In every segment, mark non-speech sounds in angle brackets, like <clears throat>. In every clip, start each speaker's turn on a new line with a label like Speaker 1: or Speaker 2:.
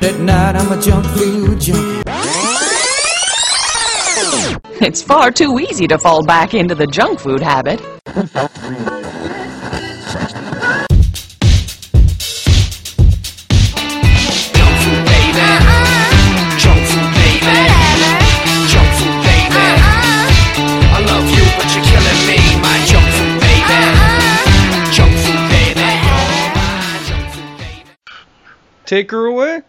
Speaker 1: At night I'm a junk food junkie.
Speaker 2: It's far too easy to fall back into the junk food habit.
Speaker 3: Junk food, baby. Junk food, baby. Junk food, baby. I love you, but you're killing me, my junk food, baby. Junk food, baby. You're my junk food, baby.
Speaker 4: Take her away.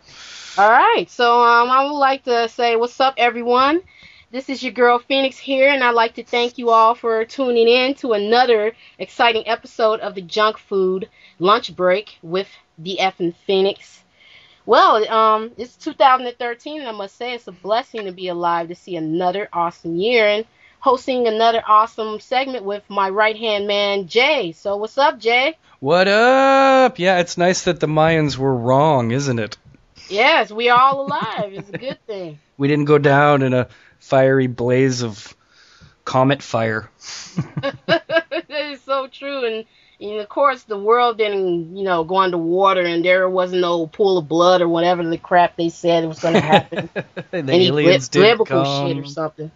Speaker 5: All right, so um, I would like to say what's up, everyone. This is your girl Phoenix here, and I'd like to thank you all for tuning in to another exciting episode of the Junk Food Lunch Break with the F and Phoenix. Well, um, it's 2013, and I must say it's a blessing to be alive to see another awesome year and hosting another awesome segment with my right hand man Jay. So what's up, Jay?
Speaker 4: What up? Yeah, it's nice that the Mayans were wrong, isn't it?
Speaker 5: Yes, we are all alive. It's a good thing. <laughs>
Speaker 4: We didn't go down in a fiery blaze of comet fire. <laughs>
Speaker 5: that is so true, and, and of course the world didn't, you know, go underwater, and there wasn't no pool of blood or whatever the crap they said was going to happen. <laughs>
Speaker 4: the
Speaker 5: Any
Speaker 4: aliens
Speaker 5: bib-
Speaker 4: did
Speaker 5: biblical
Speaker 4: come.
Speaker 5: shit or something.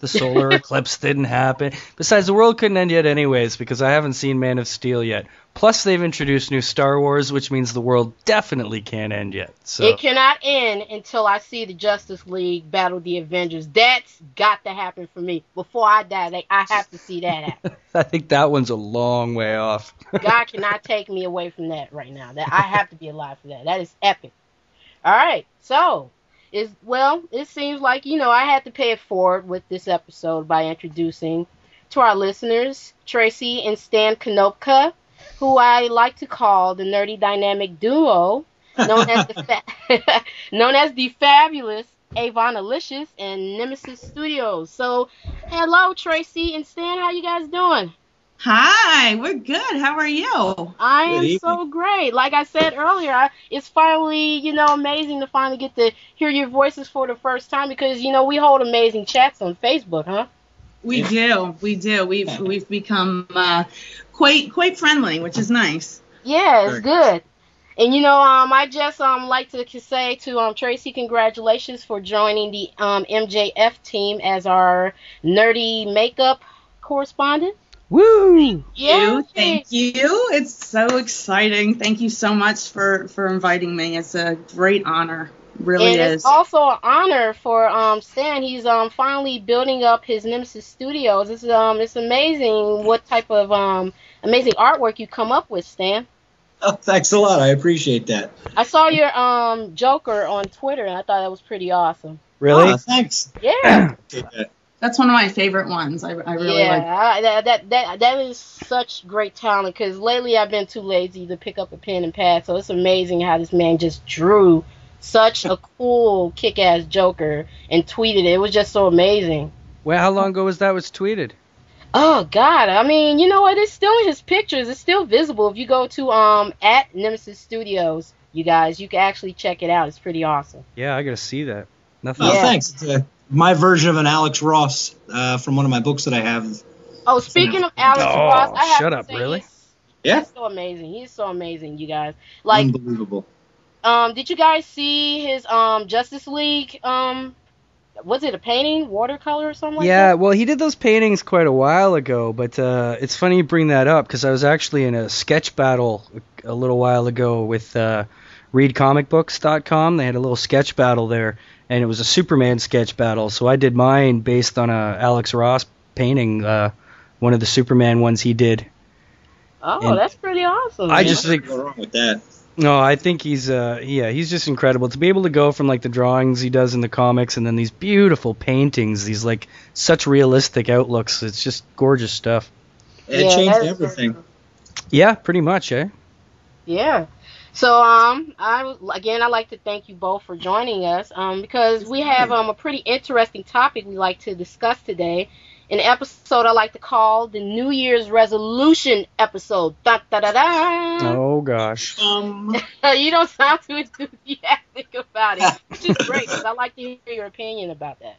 Speaker 4: The solar eclipse didn't happen. Besides, the world couldn't end yet, anyways, because I haven't seen Man of Steel yet. Plus, they've introduced new Star Wars, which means the world definitely can't end yet. So
Speaker 5: It cannot end until I see the Justice League battle the Avengers. That's got to happen for me before I die. Like, I have to see that happen. <laughs>
Speaker 4: I think that one's a long way off. <laughs>
Speaker 5: God cannot take me away from that right now. That I have to be alive for that. That is epic. All right, so is well, it seems like you know I had to pay it forward with this episode by introducing to our listeners Tracy and Stan Konopka, who I like to call the nerdy dynamic duo, known as the <laughs> fa- <laughs> known as the fabulous Avon Alicious and Nemesis Studios. So, hello Tracy and Stan, how you guys doing?
Speaker 6: Hi, we're good. How are you?
Speaker 5: I am so great. Like I said earlier, I, it's finally, you know, amazing to finally get to hear your voices for the first time because, you know, we hold amazing chats on Facebook, huh?
Speaker 6: We do. We do. We've we've become uh, quite quite friendly, which is nice.
Speaker 5: Yeah, it's good. And you know, um, I just um like to say to um Tracy, congratulations for joining the um MJF team as our nerdy makeup correspondent.
Speaker 4: Woo!
Speaker 6: You, thank you. It's so exciting. Thank you so much for for inviting me. It's a great honor. Really
Speaker 5: and
Speaker 6: is.
Speaker 5: it's also an honor for um Stan. He's um finally building up his Nemesis Studios. It's um it's amazing what type of um amazing artwork you come up with, Stan.
Speaker 7: Oh, thanks a lot. I appreciate that.
Speaker 5: I saw your um Joker on Twitter and I thought that was pretty awesome.
Speaker 4: Really?
Speaker 7: Oh, thanks.
Speaker 5: Yeah,
Speaker 7: Appreciate that.
Speaker 6: That's one of my favorite ones. I, I really
Speaker 5: yeah,
Speaker 6: like.
Speaker 5: I, that, that that that is such great talent. Because lately I've been too lazy to pick up a pen and pad, so it's amazing how this man just drew such a cool, kick-ass Joker and tweeted it. It was just so amazing.
Speaker 4: Well, how long ago was that was tweeted?
Speaker 5: Oh God! I mean, you know what? It's still in his pictures. It's still visible. If you go to um at Nemesis Studios, you guys, you can actually check it out. It's pretty awesome.
Speaker 4: Yeah, I gotta see that. Nothing.
Speaker 7: Oh,
Speaker 5: Yeah.
Speaker 7: thanks. It's uh my version of an Alex Ross uh, from one of my books that I have.
Speaker 5: Oh, speaking of Alex
Speaker 4: Oh,
Speaker 5: Ross, I have
Speaker 4: shut
Speaker 5: to
Speaker 4: up,
Speaker 5: say
Speaker 4: really?
Speaker 5: He's,
Speaker 7: Yeah.
Speaker 5: he's so amazing. He's so amazing, you guys. Like,
Speaker 7: Unbelievable.
Speaker 5: um, did you guys see his um Justice League um? Was it a painting, watercolor, or something like
Speaker 4: yeah,
Speaker 5: that?
Speaker 4: well, he did those paintings quite a while ago, but uh, it's funny you bring that up because I was actually in a sketch battle a little while ago with uh, ReadComicBooks.com. They had a little sketch battle there, and it was a Superman sketch battle. So I did mine based on a Alex Ross painting, uh, one of the Superman ones he did.
Speaker 5: Oh,
Speaker 4: and
Speaker 5: that's pretty awesome.
Speaker 4: I
Speaker 5: man.
Speaker 4: just think
Speaker 7: Go wrong with that.
Speaker 4: No, I think he's uh yeah, he's just incredible to be able to go from like the drawings he does in the comics and then these beautiful paintings, these like such realistic outlooks. It's just gorgeous stuff.
Speaker 7: It
Speaker 5: Yeah,
Speaker 7: changed
Speaker 5: that is-
Speaker 7: everything.
Speaker 4: Yeah, pretty much, eh?
Speaker 5: Yeah. So um, I would- again I like to thank you both for joining us um because we have um a pretty interesting topic we like to discuss today. An episode I like to call the New Year's resolution episode. Da da da da.
Speaker 4: Oh gosh.
Speaker 6: Um, <laughs>
Speaker 5: you don't sound too enthusiastic about it, which is great because I like to hear your opinion about that.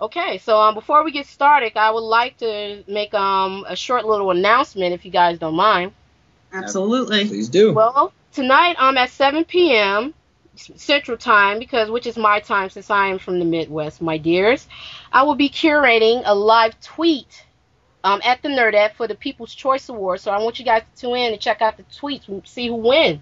Speaker 5: Okay, so um, before we get started, I would like to make um a short little announcement if you guys don't mind.
Speaker 6: absolutely.
Speaker 7: Please do.
Speaker 5: Well, tonight I'm at 7 p.m. Central Time, because which is my time since I am from the Midwest, my dears. I will be curating a live tweet um, at the Nerdette for the People's Choice Award. So I want you guys to tune in and check out the tweets and see who wins.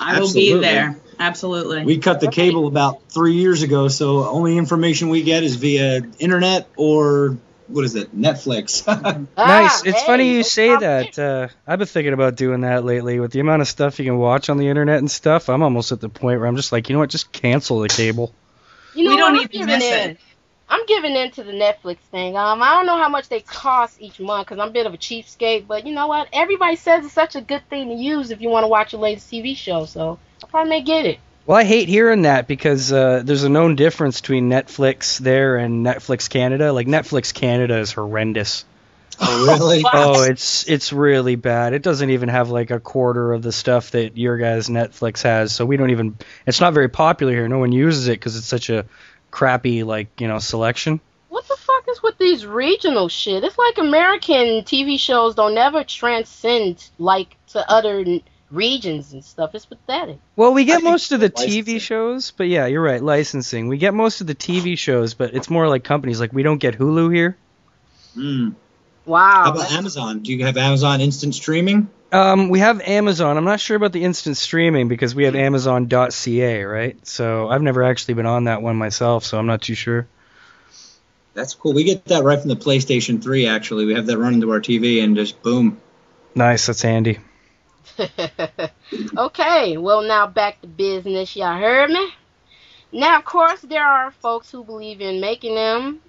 Speaker 6: I will
Speaker 7: Absolutely.
Speaker 6: be there. Absolutely.
Speaker 7: We cut the cable about three years ago, so only information we get is via internet or what is it, Netflix. <laughs>
Speaker 4: Nice.
Speaker 5: Ah,
Speaker 4: It's
Speaker 5: hey,
Speaker 4: funny you say that. Uh, I've been thinking about doing that lately. With the amount of stuff you can watch on the internet and stuff, I'm almost at the point where I'm just like, you know what, just cancel the cable.
Speaker 5: You know
Speaker 6: We don't
Speaker 5: what? I'm
Speaker 6: even
Speaker 5: giving
Speaker 6: miss
Speaker 5: in.
Speaker 6: it.
Speaker 5: I'm giving in to the Netflix thing. Um, I don't know how much they cost each month because I'm a bit of a cheapskate. But you know what? Everybody says it's such a good thing to use if you want to watch your latest TV show. So I probably may get it.
Speaker 4: Well, I hate hearing that because uh, there's a known difference between Netflix there and Netflix Canada. Like Netflix Canada is horrendous. <laughs>
Speaker 7: oh, really? <laughs>
Speaker 4: Oh, it's it's really bad. It doesn't even have like a quarter of the stuff that your guys Netflix has. So we don't even. It's not very popular here. No one uses it because it's such a crappy like you know selection.
Speaker 5: What the fuck is with these regional shit? It's like American TV shows don't never transcend like to other n- regions and stuff. It's pathetic.
Speaker 4: Well, we get
Speaker 7: think
Speaker 4: most of the
Speaker 7: licensing.
Speaker 4: TV shows, but yeah, you're right, licensing. We get most of the TV shows, but it's more like companies. Like we don't get Hulu here.
Speaker 7: Mm.
Speaker 5: Wow.
Speaker 7: How about Amazon? Do you have Amazon Instant Streaming?
Speaker 4: Um, we have Amazon. I'm not sure about the instant streaming because we have Amazon.ca, right? So I've never actually been on that one myself, so I'm not too sure.
Speaker 7: That's cool. We get that right from the PlayStation 3, actually. We have that run into our TV and just boom.
Speaker 4: Nice, that's handy. <laughs>
Speaker 5: okay, well now back to business. Y'all heard me. Now, of course, there are folks who believe in making them.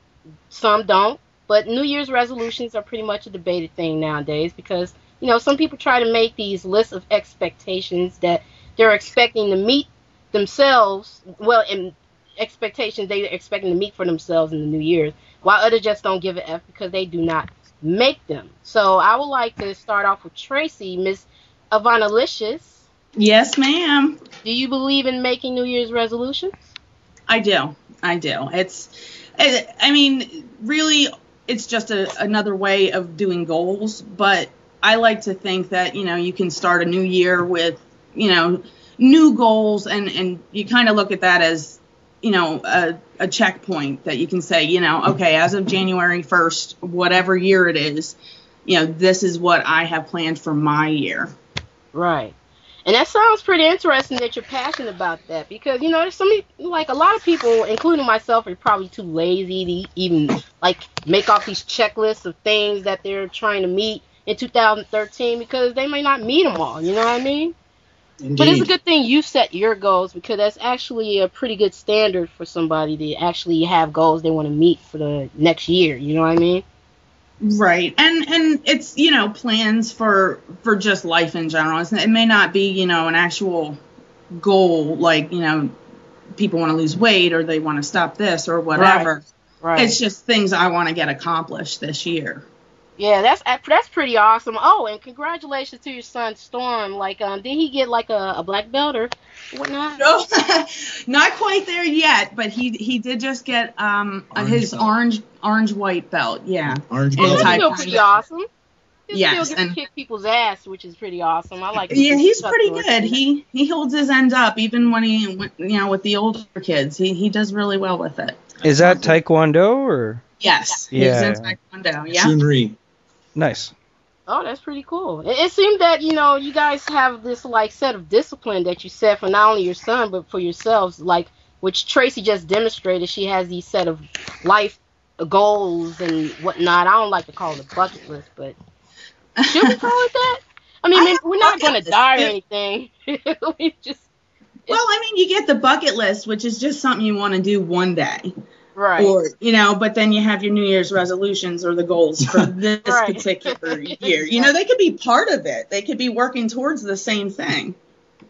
Speaker 5: Some don't. But New Year's resolutions are pretty much a debated thing nowadays because you know some people try to make these lists of expectations that they're expecting to meet themselves. Well, and expectations they're expecting to meet for themselves in the New Year's, while others just don't give a f because they do not make them. So I would like to start off with Tracy, Miss Avanalicious.
Speaker 6: Yes, ma'am.
Speaker 5: Do you believe in making New Year's resolutions?
Speaker 6: I do. I do. It's, I I mean, really, it's just a, another way of doing goals. But I like to think that you know you can start a new year with you know new goals, and and you kind of look at that as you know a, a checkpoint that you can say you know okay as of January 1st, whatever year it is, you know this is what I have planned for my year.
Speaker 5: Right. And that sounds pretty interesting that you're passionate about that because you know there's so many like a lot of people, including myself, are probably too lazy to even like make off these checklists of things that they're trying to meet in 2013 because they may not meet them all. You know what I mean?
Speaker 7: Indeed.
Speaker 5: But it's a good thing you set your goals because that's actually a pretty good standard for somebody to actually have goals they want to meet for the next year. You know what I mean?
Speaker 6: Right. And and it's, you know, plans for for just life in general. It's, it may not be, you know, an actual goal like, you know, people want to lose weight or they want to stop this or whatever.
Speaker 5: Right.
Speaker 6: It's just things I want to get accomplished this year.
Speaker 5: Yeah, that's that's pretty awesome. Oh, and congratulations to your son Storm. Like, um, did he get like a, a black belt or whatnot?
Speaker 6: No, <laughs> not quite there yet, but he he did just get um
Speaker 7: Orange
Speaker 6: his
Speaker 7: belt.
Speaker 6: orange orange white belt. Yeah.
Speaker 7: Orange
Speaker 6: And
Speaker 7: belt.
Speaker 5: that's still pretty awesome. He
Speaker 6: Yes,
Speaker 5: still
Speaker 6: and-
Speaker 5: kick people's ass, which is pretty awesome. I like.
Speaker 6: Yeah, he's pretty good.
Speaker 5: it.
Speaker 6: He he holds his end up even when he when- you know with the older kids. He he does really well with it.
Speaker 4: Is that Taekwondo or
Speaker 6: Yes.
Speaker 4: Yeah.
Speaker 6: He's in Taekwondo. Yeah.
Speaker 7: Shunri.
Speaker 4: Nice?
Speaker 5: Oh, that's pretty cool. It, it seemed that you know you guys have this like set of discipline that you set for not only your son but for yourselves, like which Tracy just demonstrated. She has these set of life goals and whatnot. I don't like to call it a bucket list, but should we call it that? I mean,
Speaker 6: I
Speaker 5: I we're not going to die or anything. <laughs> we just
Speaker 6: Well, I mean, you get the bucket list, which is just something you want to do one day,
Speaker 5: right.
Speaker 6: or you know. But then you have your New Year's resolutions or the goals for <laughs> this
Speaker 5: Right.
Speaker 6: particular <laughs> year. You know, they could be part of it. They could be working towards the same thing.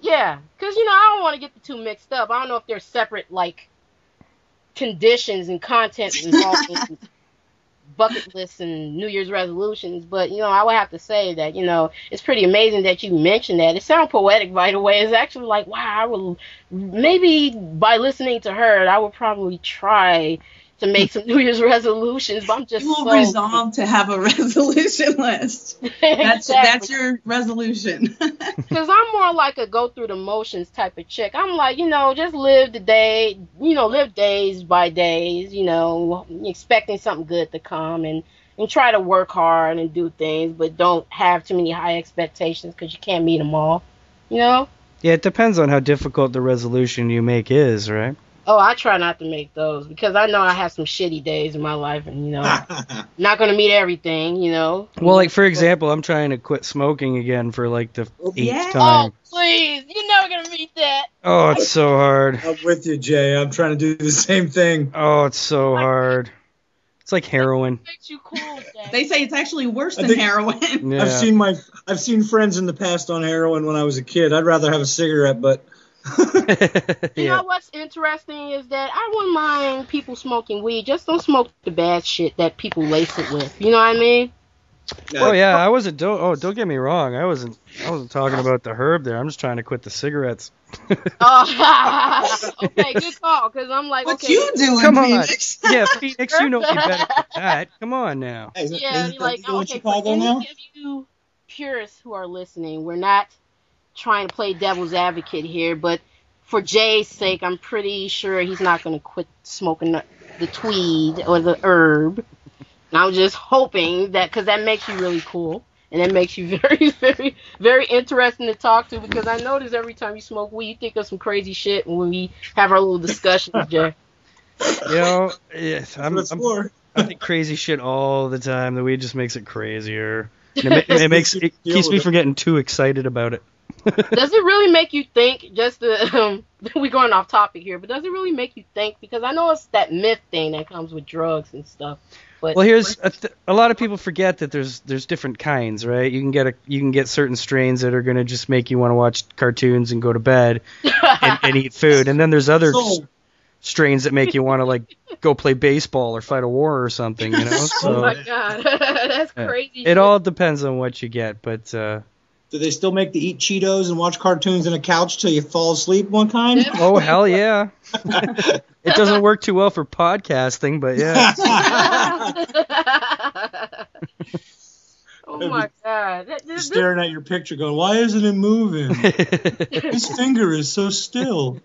Speaker 5: Yeah, because you know I don't want to get the two mixed up. I don't know if they're separate like conditions and content involved in <laughs> bucket lists and New Year's resolutions, but you know I would have to say that you know it's pretty amazing that you mentioned that. It sounds poetic by the way. It's actually like wow, I will maybe by listening to her, I would probably try to make some New Year's resolutions, but I'm just
Speaker 6: You will
Speaker 5: so
Speaker 6: resolve to have a <laughs> resolution list. <laughs> That's that's your resolution. <laughs>
Speaker 5: Because I'm more like a go through the motions type of chick. I'm like, you know, just live the day, you know, live days by days, you know, expecting something good to come and and try to work hard and do things, but don't have too many high expectations because you can't meet them all, you know.
Speaker 4: Yeah, it depends on how difficult the resolution you make is, right?
Speaker 5: Oh, I try not to make those because I know I have some shitty days in my life, and you know, <laughs> not gonna meet everything, you know.
Speaker 4: Well, like for example, I'm trying to quit smoking again for like the oh, eighth
Speaker 6: yeah.
Speaker 4: time.
Speaker 5: Oh, please, you're never gonna meet that.
Speaker 4: Oh, it's so hard.
Speaker 7: I'm with you, Jay. I'm trying to do the same thing.
Speaker 4: Oh, it's so hard. It's like heroin.
Speaker 5: Cool,
Speaker 6: they say it's actually worse than
Speaker 7: think-
Speaker 6: heroin.
Speaker 4: Yeah.
Speaker 7: I've seen my I've seen friends in the past on heroin when I was a kid. I'd rather have a cigarette, but <laughs>
Speaker 5: You
Speaker 4: yeah.
Speaker 5: know what's interesting is that I wouldn't mind people smoking weed. Just don't smoke the bad shit that people lace it with. You know what I mean?
Speaker 4: Oh yeah, I wasn't. Don't, oh, don't get me wrong. I wasn't. I wasn't talking about the herb there. I'm just trying to quit the cigarettes. <laughs>
Speaker 5: Oh, <laughs> okay, good call. Because I'm like,
Speaker 6: what
Speaker 5: okay,
Speaker 6: you doing,
Speaker 4: Come on.
Speaker 6: Phoenix?
Speaker 4: yeah, Phoenix, you know me better than that. Come on now.
Speaker 7: Hey, isn't-
Speaker 5: yeah,
Speaker 7: isn't
Speaker 5: you're
Speaker 7: that
Speaker 5: like, okay, for any
Speaker 7: now?
Speaker 5: of you purists who are listening, we're not trying to play devil's advocate here, but for Jay's sake, I'm pretty sure he's not going to quit smoking the, the tweed or the herb. And I'm just hoping that because that makes you really cool. And it makes you <laughs> very, very, very interesting to talk to because I notice every time you smoke weed, you think of some crazy shit when we have our little discussions, <laughs> Jay.
Speaker 4: You know, yes, I'm,
Speaker 7: what it's
Speaker 4: I'm. I think crazy shit all the time. The weed just makes it crazier. And it, ma- <laughs> it makes it keeps me from getting too excited about it.
Speaker 5: Does it really make you think? Just to, um, <laughs> we're going off topic here, but does it really make you think? Because I know it's that myth thing that comes with drugs and stuff. But
Speaker 4: Well, here's a, th- a lot of people forget that there's there's different kinds, right? You can get a you can get certain strains that are gonna just make you want to watch cartoons and go to bed <laughs> and, and eat food, and then there's other s- strains that make you want to like go play baseball or fight a war or something, you know. <laughs>
Speaker 5: oh my god, that's
Speaker 4: Yeah.
Speaker 5: crazy.
Speaker 4: it all depends on what you get, but uh,
Speaker 7: do they still make the eat Cheetos and watch cartoons in a couch till you fall asleep one kind?
Speaker 4: oh hell yeah, <laughs> it doesn't work too well for podcasting, but yeah. <laughs>
Speaker 5: oh my god, that, this, this,
Speaker 7: Staring at your picture, going, "Why isn't it moving? <laughs> His finger is so still."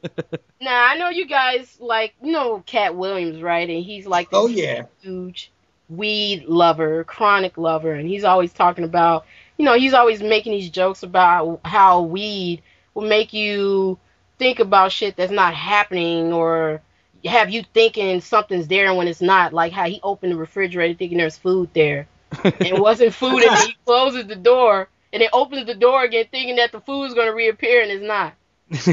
Speaker 5: now I know you guys like you know Katt Williams, right? And he's like this
Speaker 7: Oh yeah.
Speaker 5: huge weed lover, chronic lover, and he's always talking about, you know, he's always making these jokes about how weed will make you think about shit that's not happening or have you thinking something's there when it's not, like how he opened the refrigerator thinking there's food there and it <laughs> wasn't food and then he closes the door and then opens the door again thinking that the food's going to reappear and it's not. <laughs>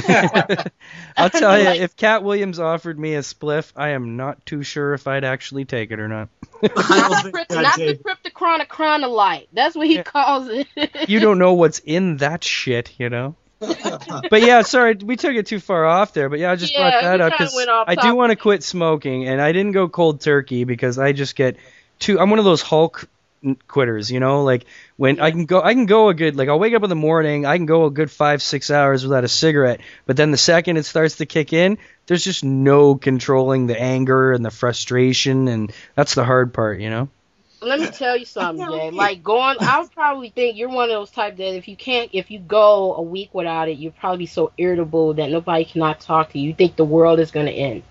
Speaker 4: I'll tell you,
Speaker 5: Like-
Speaker 4: if Katt Williams offered me a spliff, I am not too sure if I'd actually take it or not. <laughs>
Speaker 7: I
Speaker 5: Not
Speaker 7: don't
Speaker 5: the, crypt- not the
Speaker 7: take-
Speaker 5: cryptochronic chronolite. That's what he
Speaker 4: Yeah.
Speaker 5: calls it.
Speaker 4: You don't know what's in that shit, you know. <laughs> But yeah, sorry, we took it too far off there. But yeah, I just
Speaker 5: Yeah,
Speaker 4: brought that up because I do want to quit smoking, and I didn't go cold turkey because I just get too. I'm one of those Hulk n- quitters, you know. Like when I can go, I can go a good like I'll wake up in the morning, I can go a good five six hours without a cigarette. But then the second it starts to kick in, there's just no controlling the anger and the frustration, and that's the hard part, you know.
Speaker 5: Let me tell you <laughs> something, Jay. Like going, I would probably think you're one of those type that if you can't, if you go a week without it, you'd probably be so irritable that nobody cannot talk to you. You think the world is gonna end.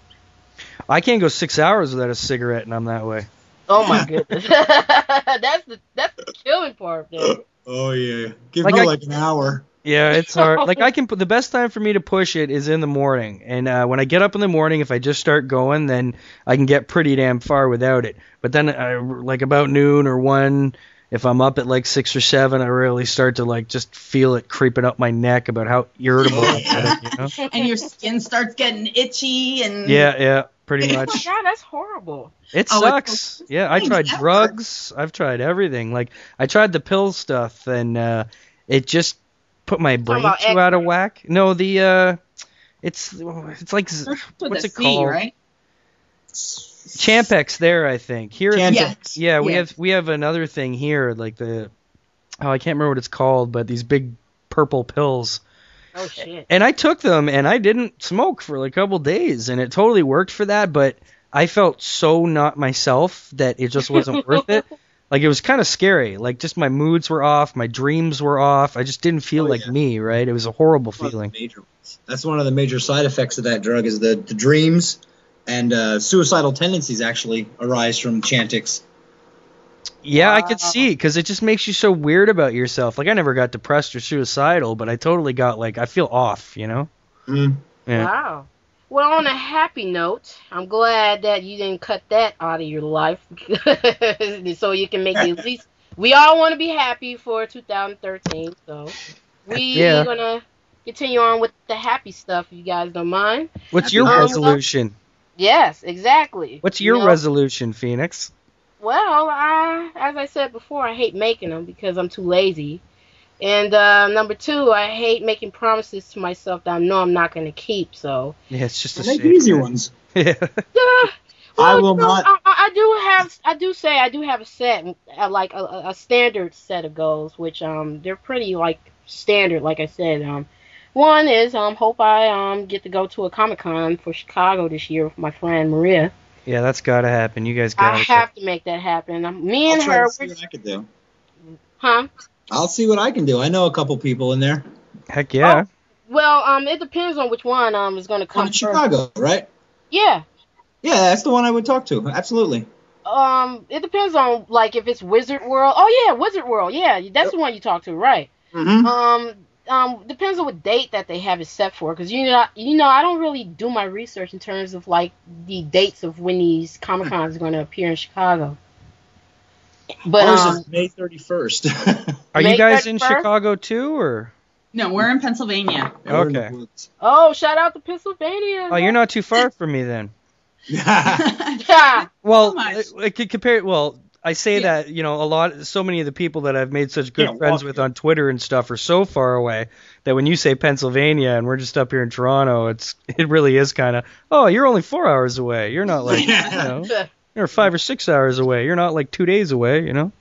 Speaker 4: I can't go six hours without a cigarette, and I'm that way.
Speaker 5: Oh my <laughs> goodness, <laughs> that's the that's the killing part, man.
Speaker 7: Oh yeah. Give
Speaker 4: Like
Speaker 7: me
Speaker 4: I-
Speaker 7: like an hour.
Speaker 4: Yeah, it's hard. <laughs> like I can put the best time for me to push it is in the morning, and uh, when I get up in the morning, if I just start going, then I can get pretty damn far without it. But then, I, like about noon or one, if I'm up at like six or seven, I really start to like just feel it creeping up my neck about how irritable I get. You know?
Speaker 6: and your skin starts getting itchy and
Speaker 4: Yeah, yeah, pretty <laughs>
Speaker 5: Oh my
Speaker 4: much.
Speaker 5: god, that's horrible.
Speaker 4: It
Speaker 6: Oh, it's
Speaker 4: sucks. Yeah, I tried
Speaker 6: ever.
Speaker 4: drugs. I've tried everything. Like I tried the pill stuff, and uh, it just put my brain too out of whack. No, the uh, it's it's like z-
Speaker 6: Starts with
Speaker 4: what's it
Speaker 6: C,
Speaker 4: called?
Speaker 6: right?
Speaker 4: Champex there, I think. Here,
Speaker 7: Chantix.
Speaker 6: Yes.
Speaker 4: yeah, we
Speaker 6: Yes.
Speaker 4: have we have another thing here, like the oh, I can't remember what it's called, but these big purple pills.
Speaker 5: Oh shit.
Speaker 4: And I took them, and I didn't smoke for like a couple days, and it totally worked for that. But I felt so not myself that it just wasn't worth it. <laughs> Like it was kind of scary. Like just my moods were off, my dreams were off. I just didn't feel
Speaker 7: Oh,
Speaker 4: like
Speaker 7: yeah.
Speaker 4: me, right? It was a horrible
Speaker 7: One of the
Speaker 4: feeling.
Speaker 7: major. That's one of the major side effects of that drug is the, the dreams and uh, suicidal tendencies actually arise from Chantix.
Speaker 4: Yeah, I could see because it just makes you so weird about yourself. Like I never got depressed or suicidal, but I totally got like I feel off, you know?
Speaker 7: Mm.
Speaker 4: Yeah.
Speaker 5: Wow. Well, on a happy note, I'm glad that you didn't cut that out of your life, <laughs> so you can make at <laughs> least. We all want to be happy for 2013, so we
Speaker 4: Yeah.
Speaker 5: gonna continue on with the happy stuff. If you guys don't mind.
Speaker 4: What's your
Speaker 5: Um,
Speaker 4: resolution?
Speaker 5: Yes, exactly.
Speaker 4: What's
Speaker 5: You
Speaker 4: your
Speaker 5: know?
Speaker 4: resolution, Phoenix?
Speaker 5: Well, I, as I said before, I hate making them because I'm too lazy. And uh, number two, I hate making promises to myself that I know I'm not going to keep. So,
Speaker 4: Yeah, it's just a
Speaker 7: Make
Speaker 4: shame.
Speaker 7: easier ones. <laughs>
Speaker 4: Yeah.
Speaker 5: yeah.
Speaker 7: I will
Speaker 5: you know,
Speaker 7: not-
Speaker 5: I, I I do have, I do say, I do have a set, uh, like a, a a standard set of goals, which um they're pretty like standard. Like I said, um, one is um hope I um get to go to a Comic Con for Chicago this year with my friend Maria.
Speaker 4: Yeah, that's got to happen. You guys got to.
Speaker 5: I have to make that happen. Um, me
Speaker 7: I'll
Speaker 5: and
Speaker 7: try
Speaker 5: her,
Speaker 7: to see what I can do.
Speaker 5: huh?
Speaker 7: I'll see what I can do. I know a couple people in there.
Speaker 4: Heck yeah.
Speaker 5: Well, um, it depends on which one um is going to come
Speaker 7: Come in
Speaker 5: first.
Speaker 7: Chicago, right?
Speaker 5: Yeah.
Speaker 7: Yeah, that's the one I would talk to. Absolutely.
Speaker 5: Um, it depends on like if it's Wizard World. Oh yeah, Wizard World. Yeah, that's the one you talk to, right?
Speaker 7: Mm-hmm.
Speaker 5: Um, um, depends on what date that they have it set for, because you know, you know, I don't really do my research in terms of like the dates of when these Comic Cons are going to appear in Chicago. But
Speaker 7: Ours
Speaker 5: um,
Speaker 7: is May 31st. <laughs>
Speaker 4: Are
Speaker 5: May
Speaker 4: you guys in Chicago too, or?
Speaker 6: No, we're in Pennsylvania.
Speaker 7: We're in
Speaker 4: Okay.
Speaker 5: oh, shout out to Pennsylvania.
Speaker 4: Oh, you're not too far from me then. <laughs> <laughs>
Speaker 5: Yeah.
Speaker 4: Well,
Speaker 6: much?
Speaker 4: it, it could compare. Well, I say
Speaker 6: Yeah.
Speaker 4: that you know a lot. So many of the people that I've made such good
Speaker 7: Yeah,
Speaker 4: friends
Speaker 7: walk
Speaker 4: with on Twitter and stuff are so far away that when you say Pennsylvania and we're just up here in Toronto, it's <laughs> it really is kind of. Oh, you're only four hours away. You're not like you know, <laughs> you're five or six hours away. You're not like two days away. You know.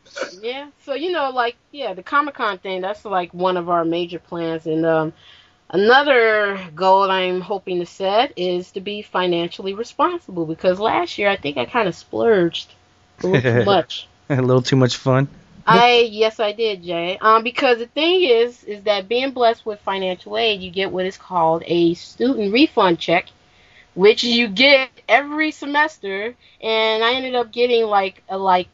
Speaker 5: Yeah, so you know, like yeah, the Comic Con thing, that's like one of our major plans and um another goal I'm hoping to set is to be financially responsible because last year I think I kind of splurged a little too <laughs> much.
Speaker 4: a little too much fun.
Speaker 5: I yes I did, Jay. Um because the thing is is that being blessed with financial aid, you get what is called a student refund check which you get every semester and I ended up getting like a like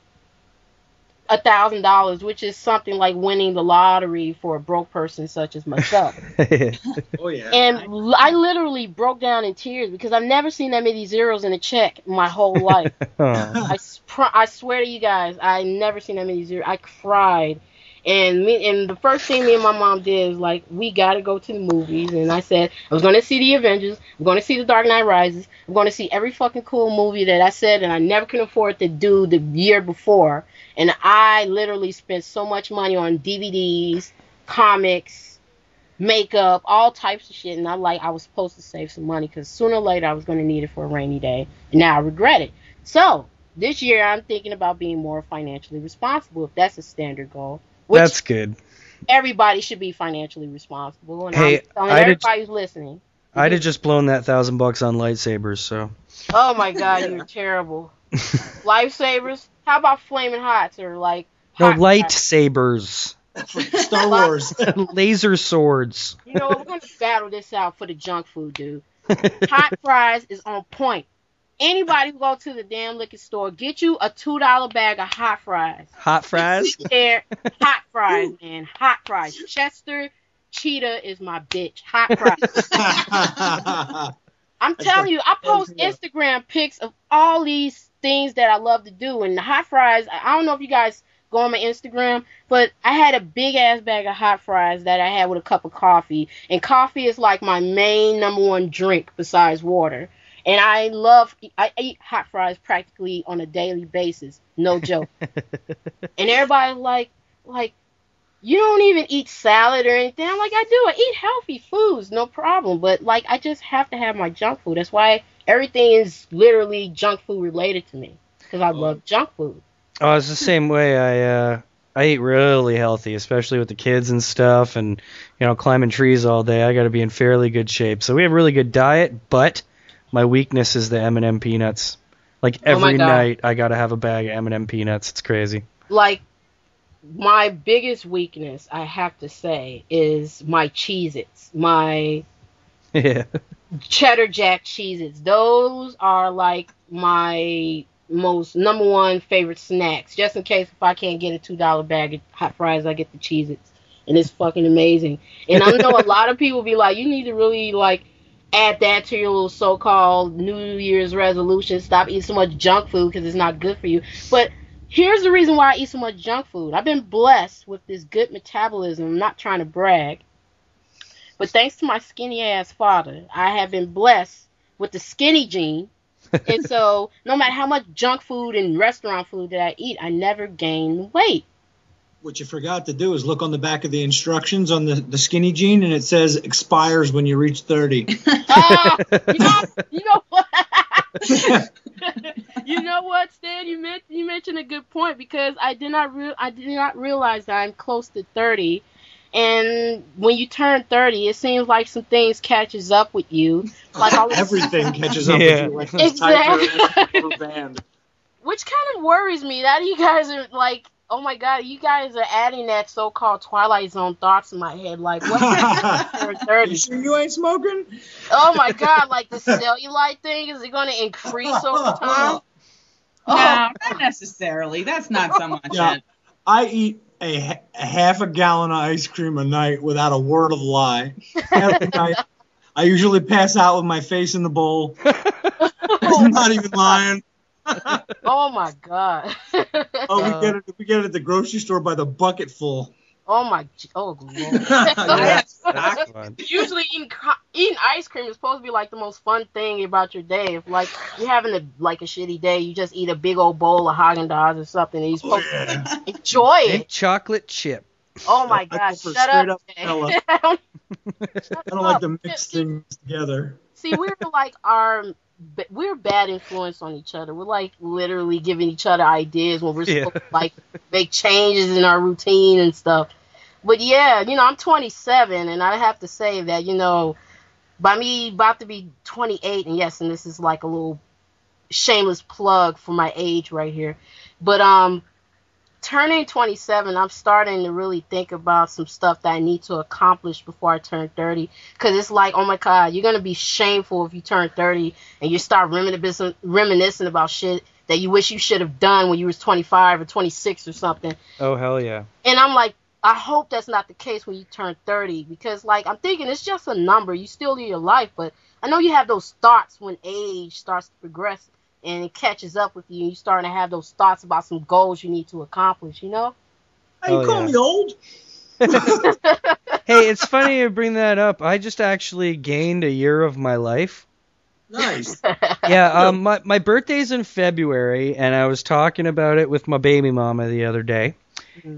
Speaker 5: a thousand dollars, which is something like winning the lottery for a broke person such as myself. <laughs>
Speaker 7: Oh, oh yeah.
Speaker 5: and I literally broke down in tears because I've never seen that many zeros in a check in my whole <laughs> life. I, spr- I swear to you guys, I never seen that many zeros. I cried. And me and the first thing me and my mom did is like we gotta go to the movies and I said I was gonna see the Avengers, I'm gonna see the Dark Knight Rises, I'm gonna see every fucking cool movie that I said and I never could afford to do the year before. And I literally spent so much money on DVDs, comics, makeup, all types of shit. And I like I was supposed to save some money because sooner or later I was going to need it for a rainy day. And now I regret it. So this year I'm thinking about being more financially responsible. If that's a standard goal,
Speaker 4: That's good.
Speaker 5: everybody should be financially responsible. And
Speaker 4: Hey,
Speaker 5: I'm telling
Speaker 4: I'd-
Speaker 5: everybody who's listening.
Speaker 4: I'd have just blown that thousand bucks on lightsabers. So.
Speaker 5: Oh my god, you're terrible. <laughs> Lifesavers. How about flaming hots or like
Speaker 4: No lightsabers,
Speaker 7: Star <laughs> Wars. <laughs>
Speaker 4: laser swords.
Speaker 5: You know? We're gonna battle this out for the junk food, dude. <laughs> hot fries is on point. Anybody who go to the damn liquor store, get you a two dollar bag of hot fries.
Speaker 4: Hot fries.
Speaker 5: There, hot fries, man, hot fries. Chester Cheetah is my bitch. Hot fries. I'm telling you, I post Instagram pics of all these things that I love to do, and the hot fries. I don't know if you guys go on my Instagram, but I had a big ass bag of hot fries that I had with a cup of coffee, and coffee is like my main number one drink besides water. And I love, I eat hot fries practically on a daily basis, no joke. <laughs> and everybody's like, like, you don't even eat salad or anything. I'm like, I do. I eat healthy foods, no problem. But like, I just have to have my junk food. That's why everything is literally junk food related to me because I love junk food.
Speaker 4: Oh, it's the same way. I uh, I eat really healthy, especially with the kids and stuff, and you know, climbing trees all day. I got to be in fairly good shape. So we have a really good diet, but my weakness is the M&M peanuts. Like
Speaker 5: Oh
Speaker 4: every
Speaker 5: God.
Speaker 4: night, I gotta have a bag of M&M peanuts. It's crazy.
Speaker 5: Like my biggest weakness, I have to say, is my Cheez-Its. My <laughs>
Speaker 4: yeah.
Speaker 5: Cheddar jack Cheez-Its. Those are like my most number one favorite snacks. Just in case if I can't get a two dollar bag of hot fries, I get the Cheez-Its. And it's fucking amazing. And I know a <laughs> lot of people be like, you need to really like add that to your little so-called New Year's resolution. Stop eating so much junk food because it's not good for you. But here's the reason why I eat so much junk food. I've been blessed with this good metabolism. I'm not trying to brag. But thanks to my skinny ass father, I have been blessed with the skinny gene. <laughs> and so no matter how much junk food and restaurant food that I eat, I never gain weight.
Speaker 7: What you forgot to do is look on the back of the instructions on the, the skinny gene, and it says expires when you reach 30.
Speaker 5: Ah, <laughs> you know, you know what? <laughs> you know what, Stan? You meant you mentioned a good point because I did not real I did not realize that I'm close to thirty, and when you turn thirty, it seems like some things catches up with you, like all <laughs>
Speaker 7: Everything catches up
Speaker 4: Yeah.
Speaker 7: with you like this <laughs> tiger
Speaker 5: Exactly.
Speaker 7: rubber band.
Speaker 5: which kind of worries me that you guys are like. Oh my god, you guys are adding that so-called Twilight Zone thoughts in my head. Like, what turn <laughs>
Speaker 7: You
Speaker 5: 30?
Speaker 7: sure you ain't smoking?
Speaker 5: Oh my god, like the cellulite thing, is it going to increase over time?
Speaker 6: No, oh. not necessarily. That's not so much
Speaker 7: Yeah.
Speaker 6: it.
Speaker 7: I eat a, a half a gallon of ice cream a night without a word of lie. Night. I usually pass out with my face in the bowl. <laughs> I'm not even lying.
Speaker 5: Oh my god.
Speaker 7: Oh, we get it. We get it at the grocery store by the bucket full.
Speaker 5: Oh my. j- Oh <laughs> lord.
Speaker 7: Yeah.
Speaker 5: Usually eating eating ice cream is supposed to be like the most fun thing about your day. If like you're having a like a shitty day, you just eat a big old bowl of Haagen Dazs or something, and you're
Speaker 7: Oh, yeah.
Speaker 5: to <laughs> enjoy
Speaker 4: Big
Speaker 5: it.
Speaker 4: chocolate chip.
Speaker 5: Oh my
Speaker 7: I go
Speaker 5: god! Shut
Speaker 7: straight
Speaker 5: up.
Speaker 7: up <laughs>
Speaker 5: I don't-
Speaker 7: I don't like to mix things together.
Speaker 5: See, we're like our we're bad influence on each other. We're like literally giving each other ideas when we're
Speaker 4: Yeah.
Speaker 5: supposed to like make changes in our routine and stuff. But yeah, you know, I'm 27 and I have to say that, you know, by me about to be 28 and yes, and this is like a little shameless plug for my age right here. But um turning 27, I'm starting to really think about some stuff that I need to accomplish before I turn 30. Because it's like, oh my God, you're going to be shameful if you turn 30 and you start reminiscing, reminiscing about shit that you wish you should have done when you was 25 or 26 or something.
Speaker 4: Oh hell yeah.
Speaker 5: And I'm like, I hope that's not the case when you turn 30 because, like, I'm thinking it's just a number. You still live your life, but I know you have those thoughts when age starts to progress and it catches up with you. And you starting to have those thoughts about some goals you need to accomplish. You know?
Speaker 7: Hey, you
Speaker 4: Oh,
Speaker 7: call
Speaker 4: yeah.
Speaker 7: me old? <laughs>
Speaker 4: Hey, it's funny you bring that up. I just actually gained a year of my life.
Speaker 7: Nice. <laughs>
Speaker 4: Yeah, um, my my birthday's in February, and I was talking about it with my baby mama the other day,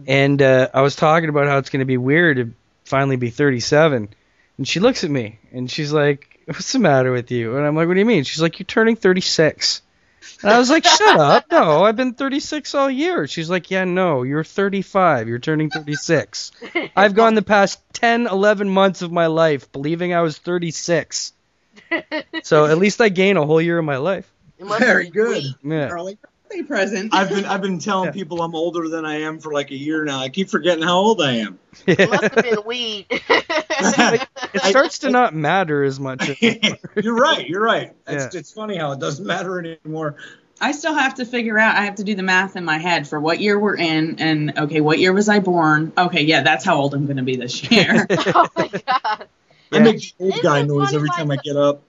Speaker 4: and uh, I was talking about how it's going to be weird to finally be 37, and she looks at me and she's like, "What's the matter with you?" And I'm like, "What do you mean?" She's like, "You're turning 36." And I was like, "Shut up! No, I've been 36 all year." She's like, "Yeah, no, you're 35. You're turning 36." I've gone the past 10, 11 months of my life believing I was 36. So at least I gain a whole year of my life.
Speaker 7: Very good.
Speaker 5: weed.
Speaker 4: Yeah.
Speaker 6: Early birthday present.
Speaker 7: I've been I've been telling
Speaker 4: Yeah.
Speaker 7: people I'm older than I am for like a year now. I keep forgetting how old I am.
Speaker 5: It must have been weed. <laughs>
Speaker 4: It starts to not matter as much. <laughs>
Speaker 7: you're right. You're right. It's,
Speaker 4: Yeah.
Speaker 7: it's funny how it doesn't matter anymore.
Speaker 6: I still have to figure out. I have to do the math in my head for what year we're in, and okay, what year was I born? Okay, yeah, that's how old I'm going to be this year. <laughs>
Speaker 5: oh my god.
Speaker 7: I
Speaker 4: Yeah.
Speaker 7: make the old guy
Speaker 5: it
Speaker 7: noise every
Speaker 5: like,
Speaker 7: time I get up.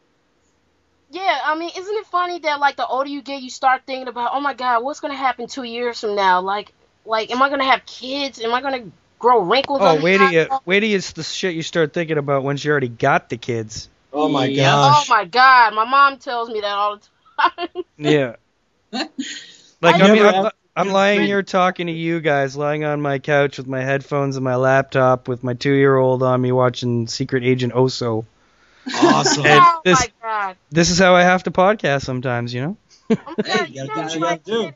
Speaker 5: Yeah, I mean, isn't it funny that like the older you get, you start thinking about, oh my god, what's gonna happen two years from now? Like, like, am I gonna have kids? Am I gonna grow wrinkles?
Speaker 4: Oh,
Speaker 5: the
Speaker 4: wait till you
Speaker 5: eyeball?
Speaker 4: wait till it's the shit you start thinking about once you already got the kids.
Speaker 7: Oh my
Speaker 6: Yeah.
Speaker 5: Oh my god, my mom tells me that all the time. <laughs>
Speaker 4: Yeah. <laughs> Like
Speaker 5: I,
Speaker 4: I mean, I'm, I'm lying here talking to you guys, lying on my couch with my headphones and my laptop, with my two-year-old on me watching Secret Agent Oso.
Speaker 7: Awesome.
Speaker 4: And
Speaker 5: oh
Speaker 4: this-
Speaker 5: my god.
Speaker 4: This is how I have to podcast sometimes, you know.
Speaker 5: My
Speaker 7: Hey, <laughs> you gotta
Speaker 5: know,
Speaker 7: do what you gotta do.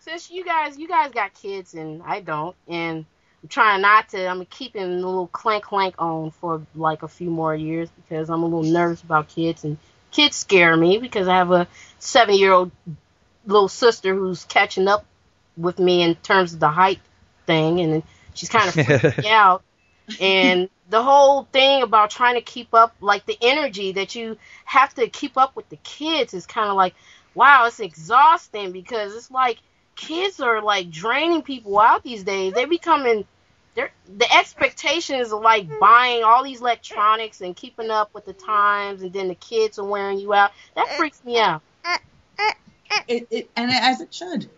Speaker 5: Since you guys, you guys got kids and I don't, and I'm trying not to. I'm keeping a little clank clank on for like a few more years because I'm a little nervous about kids and kids scare me because I have a seven year old little sister who's catching up with me in terms of the height thing, and she's kind of freaking <laughs> me out. And the whole thing about trying to keep up, like the energy that you have to keep up with the kids, is kind of like, wow, it's exhausting because it's like kids are like draining people out these days. They're becoming they're, the expectations of like buying all these electronics and keeping up with the times, and then the kids are wearing you out. That eh, freaks me out.
Speaker 6: Eh, eh, it, it, and as it should.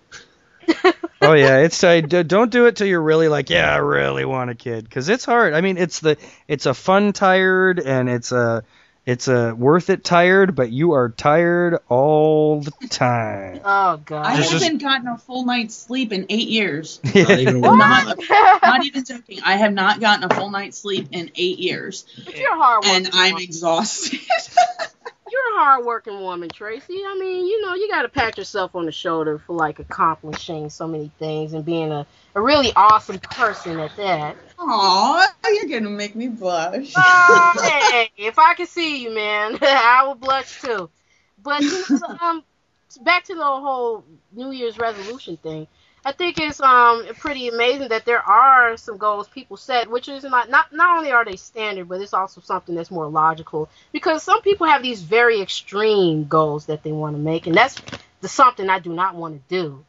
Speaker 4: Oh yeah, it's uh, I, don't do it till you're really like, yeah, I really want a kid, because it's hard. I mean, it's the it's a fun tired and it's a it's a worth it tired, but you are tired all the time.
Speaker 5: Oh
Speaker 6: I
Speaker 5: god.
Speaker 7: Just-
Speaker 6: haven't gotten a full night's sleep in eight years. <laughs>
Speaker 7: Not even a
Speaker 6: I'm
Speaker 7: word.
Speaker 6: not, not even joking. I have not gotten a full night's sleep in eight years,
Speaker 5: But you're hard
Speaker 6: and I'm exhausted. <laughs>
Speaker 5: You're a hardworking woman, Tracy. I mean, you know, you got to pat yourself on the shoulder for like accomplishing so many things and being a, a really awesome person at that.
Speaker 6: Aw, you're gonna make me blush.
Speaker 5: Oh, <laughs> hey, if I could see you, man, <laughs> I would blush too. But you know, um, back to the whole New Year's resolution thing. I think it's um pretty amazing that there are some goals people set, which is not not not only are they standard, but it's also something that's more logical. Because some people have these very extreme goals that they want to make, and that's the something I do not want to do.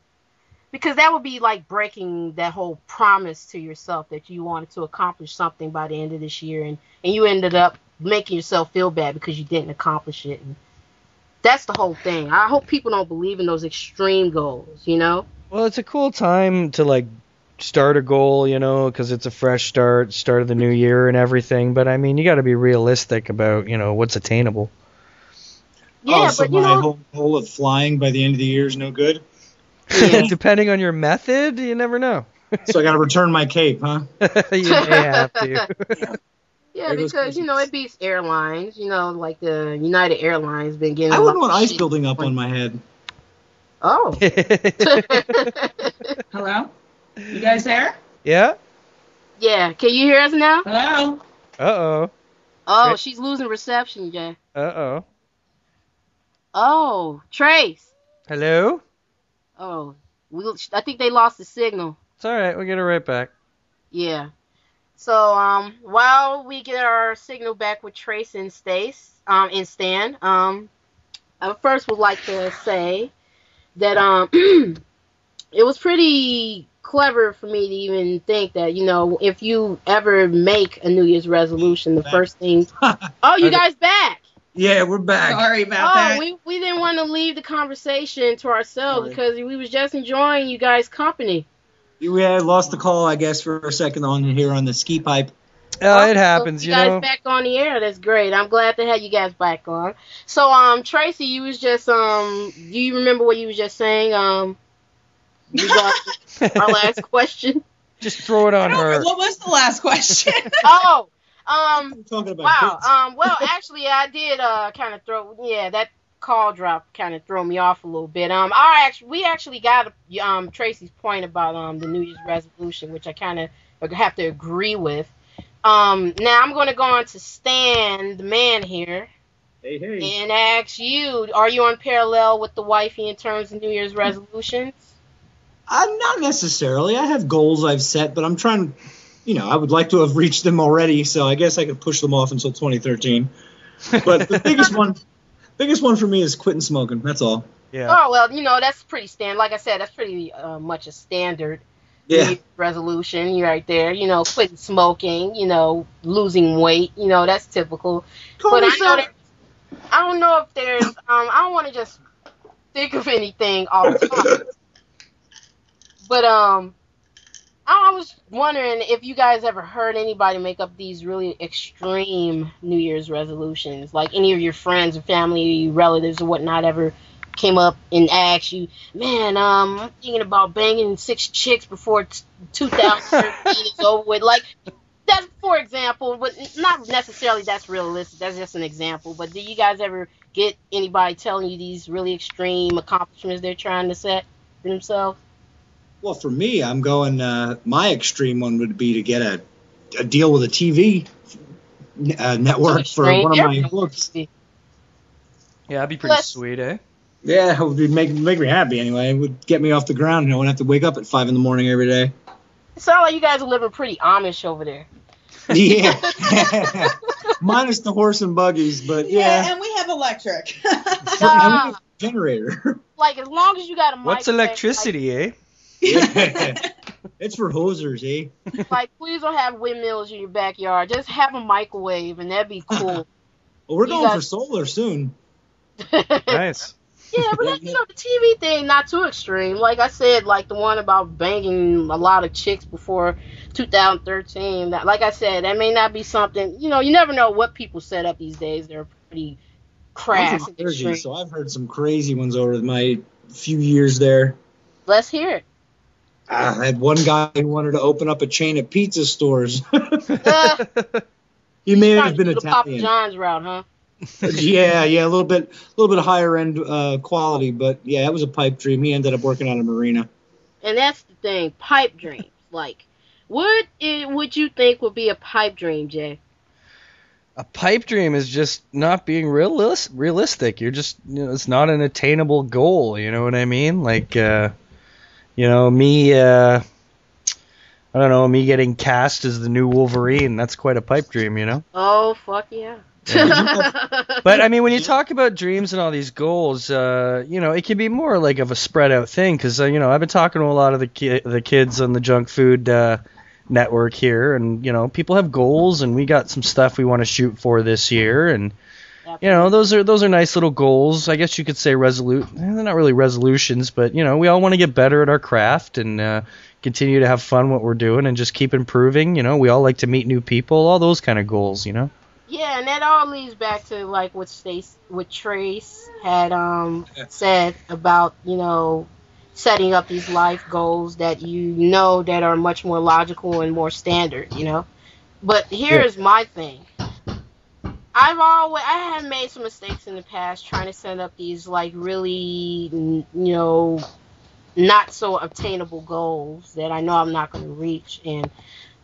Speaker 5: Because that would be like breaking that whole promise to yourself that you wanted to accomplish something by the end of this year, and and you ended up making yourself feel bad because you didn't accomplish it. And that's the whole thing. I hope people don't believe in those extreme goals. You know.
Speaker 4: Well, it's a cool time to like start a goal, you know, because it's a fresh start, start of the new year and everything. But I mean, you got to be realistic about, you know, what's attainable.
Speaker 5: Yeah,
Speaker 7: oh, so
Speaker 5: but you
Speaker 7: my
Speaker 5: know,
Speaker 7: whole goal of flying by the end of the year is no good.
Speaker 5: Yeah. <laughs>
Speaker 4: Depending on your method, you never know.
Speaker 7: So I got to return my cape, huh? <laughs>
Speaker 4: you may have to. <laughs>
Speaker 5: yeah,
Speaker 7: There
Speaker 5: because you know it beats airlines. You know, like the United Airlines been getting.
Speaker 7: I wouldn't want ice building up on my head.
Speaker 5: Oh. <laughs>
Speaker 6: Hello? You guys there?
Speaker 4: yeah.
Speaker 5: yeah, can you hear us now?
Speaker 6: Hello?
Speaker 4: Uh oh.
Speaker 5: Oh,
Speaker 4: Right.
Speaker 5: she's losing reception, Jay.
Speaker 4: Uh oh.
Speaker 5: Oh, Trace.
Speaker 4: Hello.
Speaker 5: Oh, we. I think they lost the signal.
Speaker 4: It's all right. We'll get it right back.
Speaker 5: Yeah. So um, while we get our signal back with Trace and Stace, um, and Stan, um, I first would like to say that um, <clears throat> it was pretty clever for me to even think that you know if you ever make a New Year's resolution, the first thing. <laughs> Oh, you guys back?
Speaker 7: Yeah, we're back.
Speaker 6: Sorry about
Speaker 5: Oh,
Speaker 6: that.
Speaker 5: we we didn't want to leave the conversation to ourselves
Speaker 7: Sorry.
Speaker 5: because we was just enjoying you guys' company.
Speaker 7: We had lost the call, I guess, for a second on here on the ski pipe.
Speaker 4: Uh, it happens, you
Speaker 5: guys
Speaker 4: know.
Speaker 5: back on the air. That's great. I'm glad to have you guys back on. So, um, Tracy, you was just um, do you remember what you was just saying? Um, <laughs> our last question.
Speaker 4: Just throw it on her.
Speaker 6: know, what was the last question? <laughs>
Speaker 5: Oh, um,
Speaker 7: talking about
Speaker 5: wow.
Speaker 7: kids.
Speaker 5: Um, well, <laughs> actually, I did uh kind of throw. Yeah, that call drop kind of threw me off a little bit. Um, our actually, we actually got um Tracy's point about um the New Year's resolution, which I kind of have to agree with. Um, now I'm going to go on to Stan, the man here.
Speaker 7: Hey, hey.
Speaker 5: and ask you, are you on parallel with the wifey in terms of New Year's resolutions?
Speaker 7: Uh, not necessarily. I have goals I've set, but I'm trying. You know, I would like to have reached them already, so I guess I could push them off until 2013. But the biggest one, <laughs> biggest one for me is quitting smoking. That's all.
Speaker 4: Yeah.
Speaker 5: Oh well, you know that's pretty standard. Like I said, that's pretty uh, much a standard New
Speaker 7: Yeah.
Speaker 5: Year's resolution. You right there. You know, quitting smoking. You know, losing weight. You know, that's typical. But I know that I don't know if there's. Um, I don't want to just think of anything all the time. But um, I was wondering if you guys ever heard anybody make up these really extreme New Year's resolutions, like any of your friends or family, relatives, or whatnot, ever came up and asked you, "Man, um, I'm thinking about banging six chicks before t- 2013 is over with." Like that's for example, but not necessarily that's realistic. That's just an example. But do you guys ever get anybody telling you these really extreme accomplishments they're trying to set for themselves?
Speaker 7: Well, for me, I'm going. Uh, my extreme one would be to get a, a deal with a TV uh, network for one of my books.
Speaker 4: Yeah, that'd be pretty
Speaker 5: Let's-
Speaker 4: sweet, eh?
Speaker 7: Yeah, it would make make me happy anyway. It would get me off the ground, and I wouldn't have to wake up at five in the morning every day.
Speaker 5: It sounds like you guys are living pretty Amish over there.
Speaker 7: Yeah, <laughs> minus the horse and buggies, but yeah, yeah.
Speaker 6: and we have electric. <laughs>
Speaker 7: And we have a generator. <laughs>
Speaker 5: Like as long as you got a
Speaker 4: What's
Speaker 5: microwave,
Speaker 4: electricity, eh?
Speaker 7: it's for hosers, eh?
Speaker 5: Like, like please don't have windmills in your backyard. Just have a microwave, and that'd be cool.
Speaker 7: Well, we're
Speaker 5: You
Speaker 7: going
Speaker 5: guys-
Speaker 7: for solar soon.
Speaker 4: Nice.
Speaker 5: Yeah, but that, you know the TV thing not too extreme. Like I said, like the one about banging a lot of chicks before 2013. That, like I said, that may not be something. You know, you never know what people set up these days. They're pretty
Speaker 7: I'm from Jersey, so I've heard some crazy ones over my few years there.
Speaker 5: Let's hear it.
Speaker 7: I had one guy who wanted to open up a chain of pizza stores. <laughs>
Speaker 5: Uh,
Speaker 7: he may have been
Speaker 5: the Papa John's route, huh? <laughs>
Speaker 7: yeah, yeah, a little bit, a little bit higher end uh, quality, but yeah, it was a pipe dream. He ended up working on a marina.
Speaker 5: And that's the thing, pipe dreams. Like, what i- would you think would be a pipe dream, Jay?
Speaker 4: a pipe dream is just not being realis- realistic. You're just, you know, it's not an attainable goal. You know what I mean? Like, uh, you know, me, uh, I don't know, me getting cast as the new Wolverine. That's quite a pipe dream, you know.
Speaker 5: Oh, fuck yeah. <laughs>
Speaker 4: But I mean, when you talk about dreams and all these goals, uh, you know, it can be more like of a spread out thing because uh, you know I've been talking to a lot of the ki- the kids on the junk food uh, network here, and you know, people have goals, and we got some stuff we want to shoot for this year, and you know, those are those are nice little goals. I guess you could say resolute. eh, They're not really resolutions, but you know, we all want to get better at our craft and uh, continue to have fun what we're doing and just keep improving. You know, we all like to meet new people, all those kind of goals. You know.
Speaker 5: Yeah, and that all leads back to like what Stace, what Trace had um said about you know setting up these life goals that you know that are much more logical and more standard, you know. But here's my thing. I've always I have made some mistakes in the past trying to set up these like really you know not so obtainable goals that I know I'm not going to reach and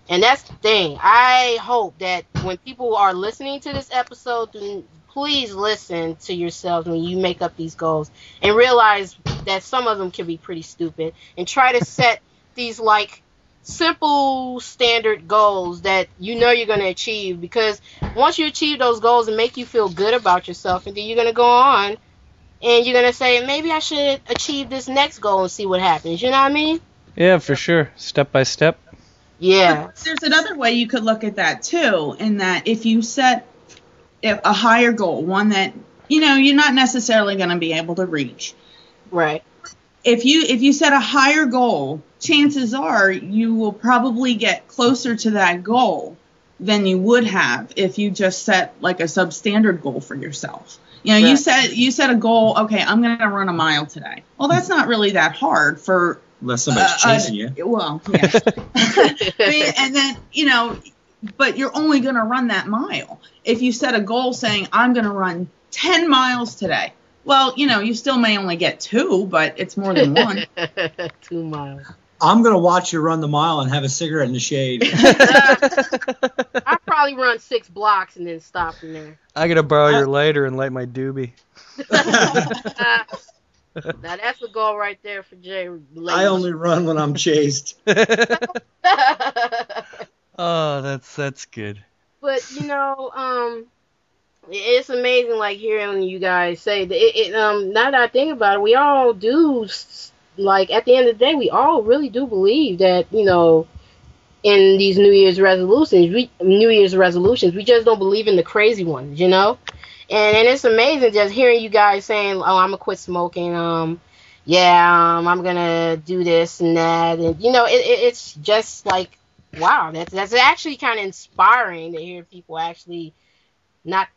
Speaker 5: and that's the thing. I hope that when people are listening to this episode, please listen to yourselves when you make up these goals and realize that some of them can be pretty stupid and try to set these like simple standard goals that you know you're going to achieve because once you achieve those goals and make you feel good about yourself and then you're going to go on and you're going to say maybe I should achieve this next goal and see what happens. You know what I mean?
Speaker 4: Yeah, for sure. Step by step.
Speaker 5: Yeah.
Speaker 6: There's another way you could look at that too, in that if you set a higher goal, one that you know you're not necessarily going to be able to reach.
Speaker 5: Right.
Speaker 6: If you if you set a higher goal, chances are you will probably get closer to that goal than you would have if you just set like a substandard goal for yourself. You know, you
Speaker 5: Right.
Speaker 6: set you set a goal, okay, I'm going to run a mile today. Well, that's not really that hard for
Speaker 7: Unless somebody's
Speaker 6: uh, uh,
Speaker 7: chasing you.
Speaker 6: Well, yeah. <laughs> I mean, and then you know, but you're only going to run that mile. If you set a goal saying I'm going to run 10 miles today, well, you know, you still may only get two, but it's more than one. <laughs>
Speaker 5: Two miles.
Speaker 7: I'm gonna watch you run the mile and have a cigarette in the shade. <laughs>
Speaker 5: I probably run six blocks and then stop from there.
Speaker 4: I gotta borrow your lighter and light my doobie.
Speaker 5: Now that's the goal right there for Jay.
Speaker 7: I only run when I'm chased. <laughs> <laughs>
Speaker 4: oh, that's that's good.
Speaker 5: but you know, um, it's amazing like hearing you guys say that. It, it, um, now that I think about it, we all do s- like at the end of the day, we all really do believe that you know. In these New Year's resolutions, we New Year's resolutions, we just don't believe in the crazy ones, you know. And and it's amazing just hearing you guys saying, "Oh, I'm gonna quit smoking." Um, yeah, um, I'm gonna do this and that, and you know, it, it it's just like, wow, that's that's actually kind of inspiring to hear people actually not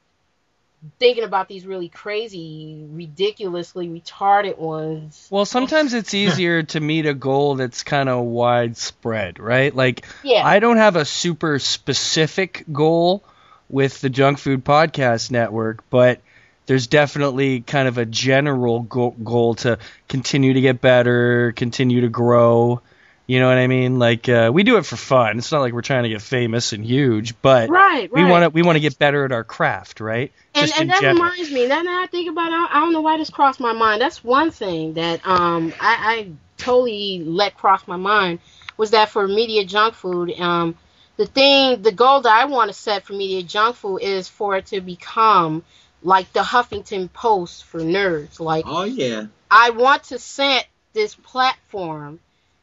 Speaker 5: thinking about these really crazy, ridiculously retarded ones.
Speaker 4: Well, sometimes it's <laughs> easier to meet a goal that's kind of widespread, right? Like,
Speaker 5: Yeah.
Speaker 4: I don't have a super specific goal with the Junk Food Podcast Network, but there's definitely kind of a general go- goal to continue to get better, continue to grow. You know what I mean? Like uh, we do it for fun. It's not like we're trying to get famous and huge, but
Speaker 5: Right, right.
Speaker 4: we want to we want to get better at our craft, right?
Speaker 5: And,
Speaker 4: Just
Speaker 5: and that
Speaker 4: general.
Speaker 5: reminds me. Now that I think about it, I I don't know why this crossed my mind. That's one thing that um I, I totally let cross my mind was that for media junk food, um the thing, the goal that I want to set for media junk food is for it to become like the Huffington Post for nerds. Like
Speaker 7: Oh yeah.
Speaker 5: I want to set this platform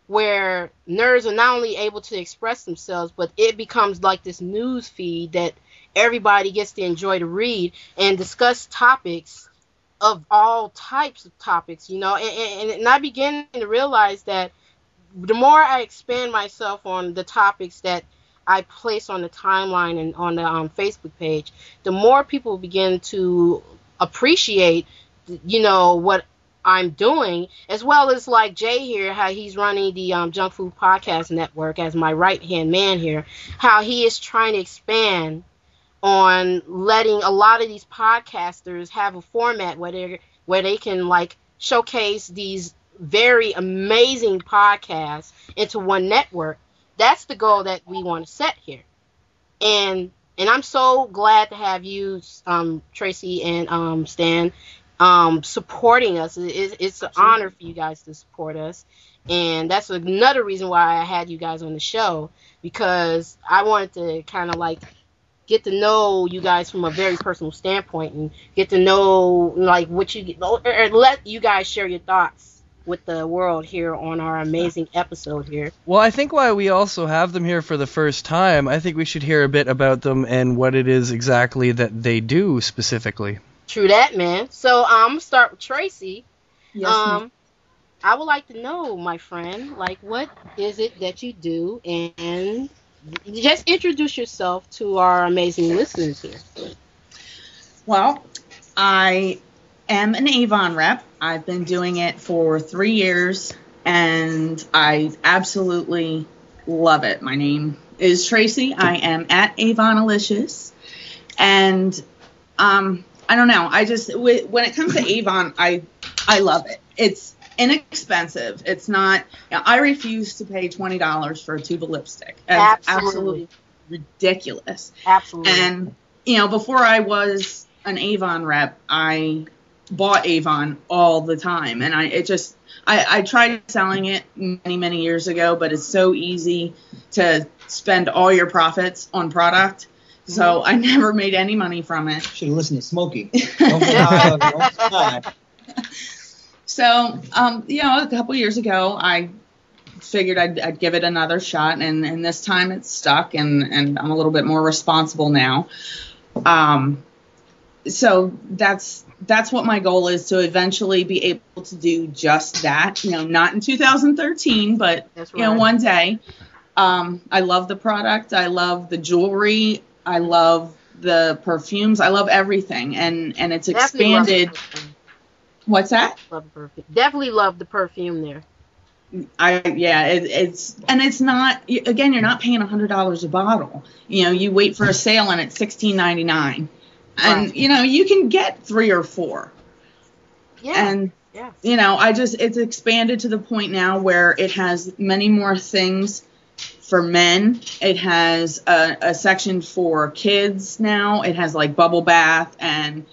Speaker 5: where nerds are not only able to express themselves, but it becomes like this news feed that everybody gets to enjoy to read and discuss topics of all types of topics, you know. And, and, and I begin to realize that the more I expand myself on the topics that I place on the timeline and on the um, Facebook page, the more people begin to appreciate, you know, what I'm doing, as well as like Jay here, how he's running the um, Junk Food Podcast Network as my right hand man here, how he is trying to expand on letting a lot of these podcasters have a format where they where they can like showcase these very amazing podcasts into one network. That's the goal that we want to set here, and and I'm so glad to have you, um, Tracy and um, Stan, um, supporting us. It, it- it's an honor for you guys to support us, and that's another reason why I had you guys on the show because I wanted to kind of like get to know you guys from a very personal standpoint and get to know like what you or or let you guys share your thoughts with the world here on our amazing episode here.
Speaker 4: Well, I think why we also have them here for the first time, I think we should hear a bit about them and what it is exactly that they do specifically.
Speaker 5: True that, man. So um, I'm gonna start with Tracy.
Speaker 6: Yes, ma'am.
Speaker 5: um, I would like to know, my friend, like what is it that you do, and just introduce yourself to our amazing listeners here.
Speaker 6: Well, I am an Avon rep. I've been doing it for three years, and I absolutely love it. My name is Tracy. I am at Avon Avonalicious, and um, I don't know. I just wh- when it comes to <laughs> Avon, I I love it. It's inexpensive. It's not. You know, I refuse to pay twenty dollars for a tube of lipstick. It's
Speaker 5: Absolutely.
Speaker 6: absolutely ridiculous.
Speaker 5: Absolutely.
Speaker 6: And you know, before I was an Avon rep, I bought Avon all the time, and I it just I, I tried selling it many many years ago, but it's so easy to spend all your profits on product. So I <laughs> never made any money from it.
Speaker 7: Should have listened to Smokey. <laughs> Don't get high on your.
Speaker 6: So, um, you know, a couple years ago, I figured I'd, I'd give it another shot, and, and this time it's stuck, and, and I'm a little bit more responsible now. Um, so that's that's what my goal is to eventually be able to do just that. You know, not in 2013, but
Speaker 5: That's
Speaker 6: you know, one day. Um, I love the product. I love the jewelry. I love the perfumes. I love everything, and and it's
Speaker 5: Definitely
Speaker 6: expanded. What's that?
Speaker 5: Love perfume. Definitely love the perfume there.
Speaker 6: I yeah, it, it's and it's not again. You're not paying a hundred dollars a bottle. You know, you wait for a sale and it's sixteen ninety nine, and
Speaker 5: Right.
Speaker 6: you know you can get three or four.
Speaker 5: Yeah.
Speaker 6: And
Speaker 5: yeah.
Speaker 6: you know, I just it's expanded to the point now where it has many more things for men. It has a, a section for kids now. It has like bubble bath and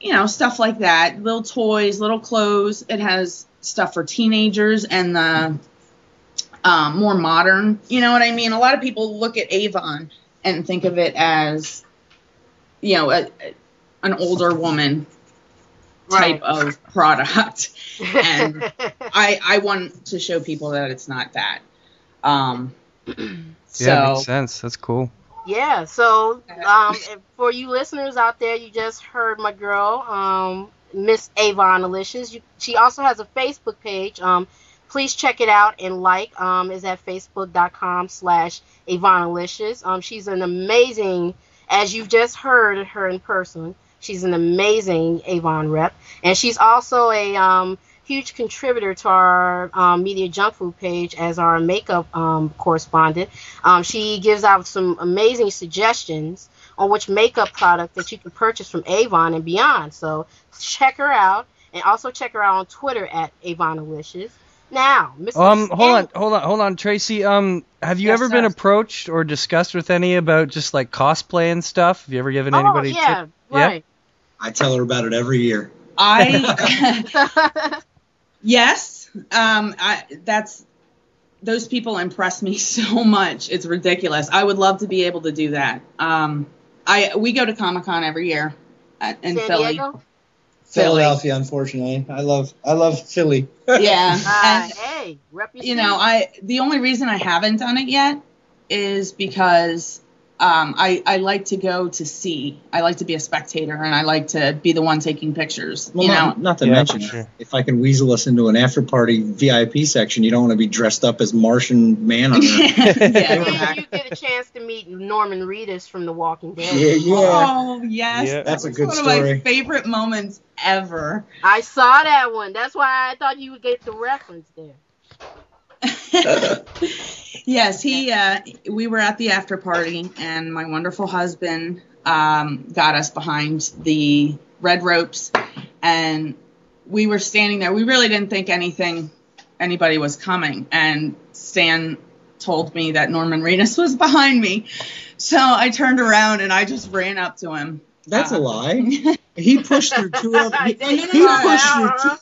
Speaker 6: you know stuff like that, little toys, little clothes. It has stuff for teenagers and the um, more modern. You know what I mean? A lot of people look at Avon and think of it as you know a, a- an older woman type
Speaker 5: Right.
Speaker 6: of product <laughs> and I I want to show people that it's not that. Um, so <clears throat>
Speaker 4: yeah, makes sense. That's cool.
Speaker 5: Yeah, so um, for you listeners out there, you just heard my girl, um, Miss Avon Alicious. You, she also has a Facebook page. Um, please check it out and like. Um, is at facebook.com slash Avon Alicious. Um, she's an amazing, as you've just heard her in person. She's an amazing Avon rep, and she's also a um, huge contributor to our um, media junk food page as our makeup um, correspondent. Um, she gives out some amazing suggestions on which makeup product that you can purchase from Avon and beyond. So check her out, and also check her out on Twitter at Avonalicious. Now, Mr.
Speaker 4: Um, hold on, hold on, hold on, Tracy. Um, have you
Speaker 6: Yes,
Speaker 4: ever been approached or discussed with any about just like cosplay and stuff? Have you ever given
Speaker 5: Oh,
Speaker 4: anybody?
Speaker 5: yeah,
Speaker 4: tip- Yeah?
Speaker 5: right.
Speaker 7: I tell her about it every year.
Speaker 6: I <laughs> <laughs> yes, um, I that's those people impress me <laughs> so much. It's ridiculous. I would love to be able to do that. Um, I we go to Comic Con every year in
Speaker 5: San
Speaker 6: Philly.
Speaker 5: Diego?
Speaker 6: Philly.
Speaker 7: Philadelphia, unfortunately. I love I love Philly.
Speaker 6: Yeah, <laughs>
Speaker 5: Ah,
Speaker 6: and
Speaker 5: hey, rep
Speaker 6: you know, I the only reason I haven't done it yet is because um, I I like to go to see. I like to be a spectator, and I like to be the one taking pictures.
Speaker 7: Well,
Speaker 6: you know,
Speaker 7: not, not to
Speaker 4: Yeah,
Speaker 7: mention,
Speaker 4: sure.
Speaker 7: if I can weasel us into an after party VIP section, you don't want to be dressed up as Martian Manhunter. <laughs>
Speaker 6: yeah,
Speaker 5: And
Speaker 6: exactly.
Speaker 5: you get a chance to meet Norman Reedus from The Walking Dead.
Speaker 7: yeah, yeah.
Speaker 6: Oh yes,
Speaker 4: Yeah.
Speaker 6: that
Speaker 7: That's a
Speaker 6: was
Speaker 7: good
Speaker 6: one of my favorite moments ever.
Speaker 5: I saw that one. That's why I thought you would get the reference there. <laughs>
Speaker 6: yes, he. Uh, we were at the after party, and my wonderful husband um, got us behind the red ropes, and we were standing there. We really didn't think anything, anybody was coming, and Stan told me that Norman Reedus <laughs> was behind me, so I turned around and I just ran up to him.
Speaker 7: That's a
Speaker 6: Uh,
Speaker 7: lie. <laughs> He pushed through two other. He,
Speaker 5: There you
Speaker 7: he pushed through. Two,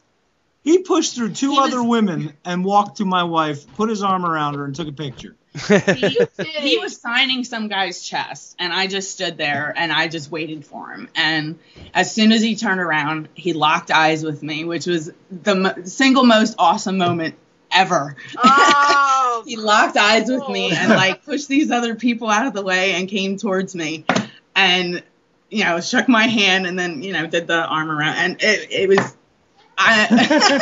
Speaker 7: he pushed through two
Speaker 6: He was-
Speaker 7: other women and walked to my wife, put his arm around her, and took a picture.
Speaker 6: he, <laughs> he was signing some guy's chest and i just stood there and i just waited for him. And as soon as he turned around he locked eyes with me which was the mo- single most awesome moment ever.
Speaker 5: Oh, <laughs>
Speaker 6: he locked eyes with me oh. and like pushed these other people out of the way and came towards me and you know shook my hand and then you know did the arm around. And it, it was <laughs> I,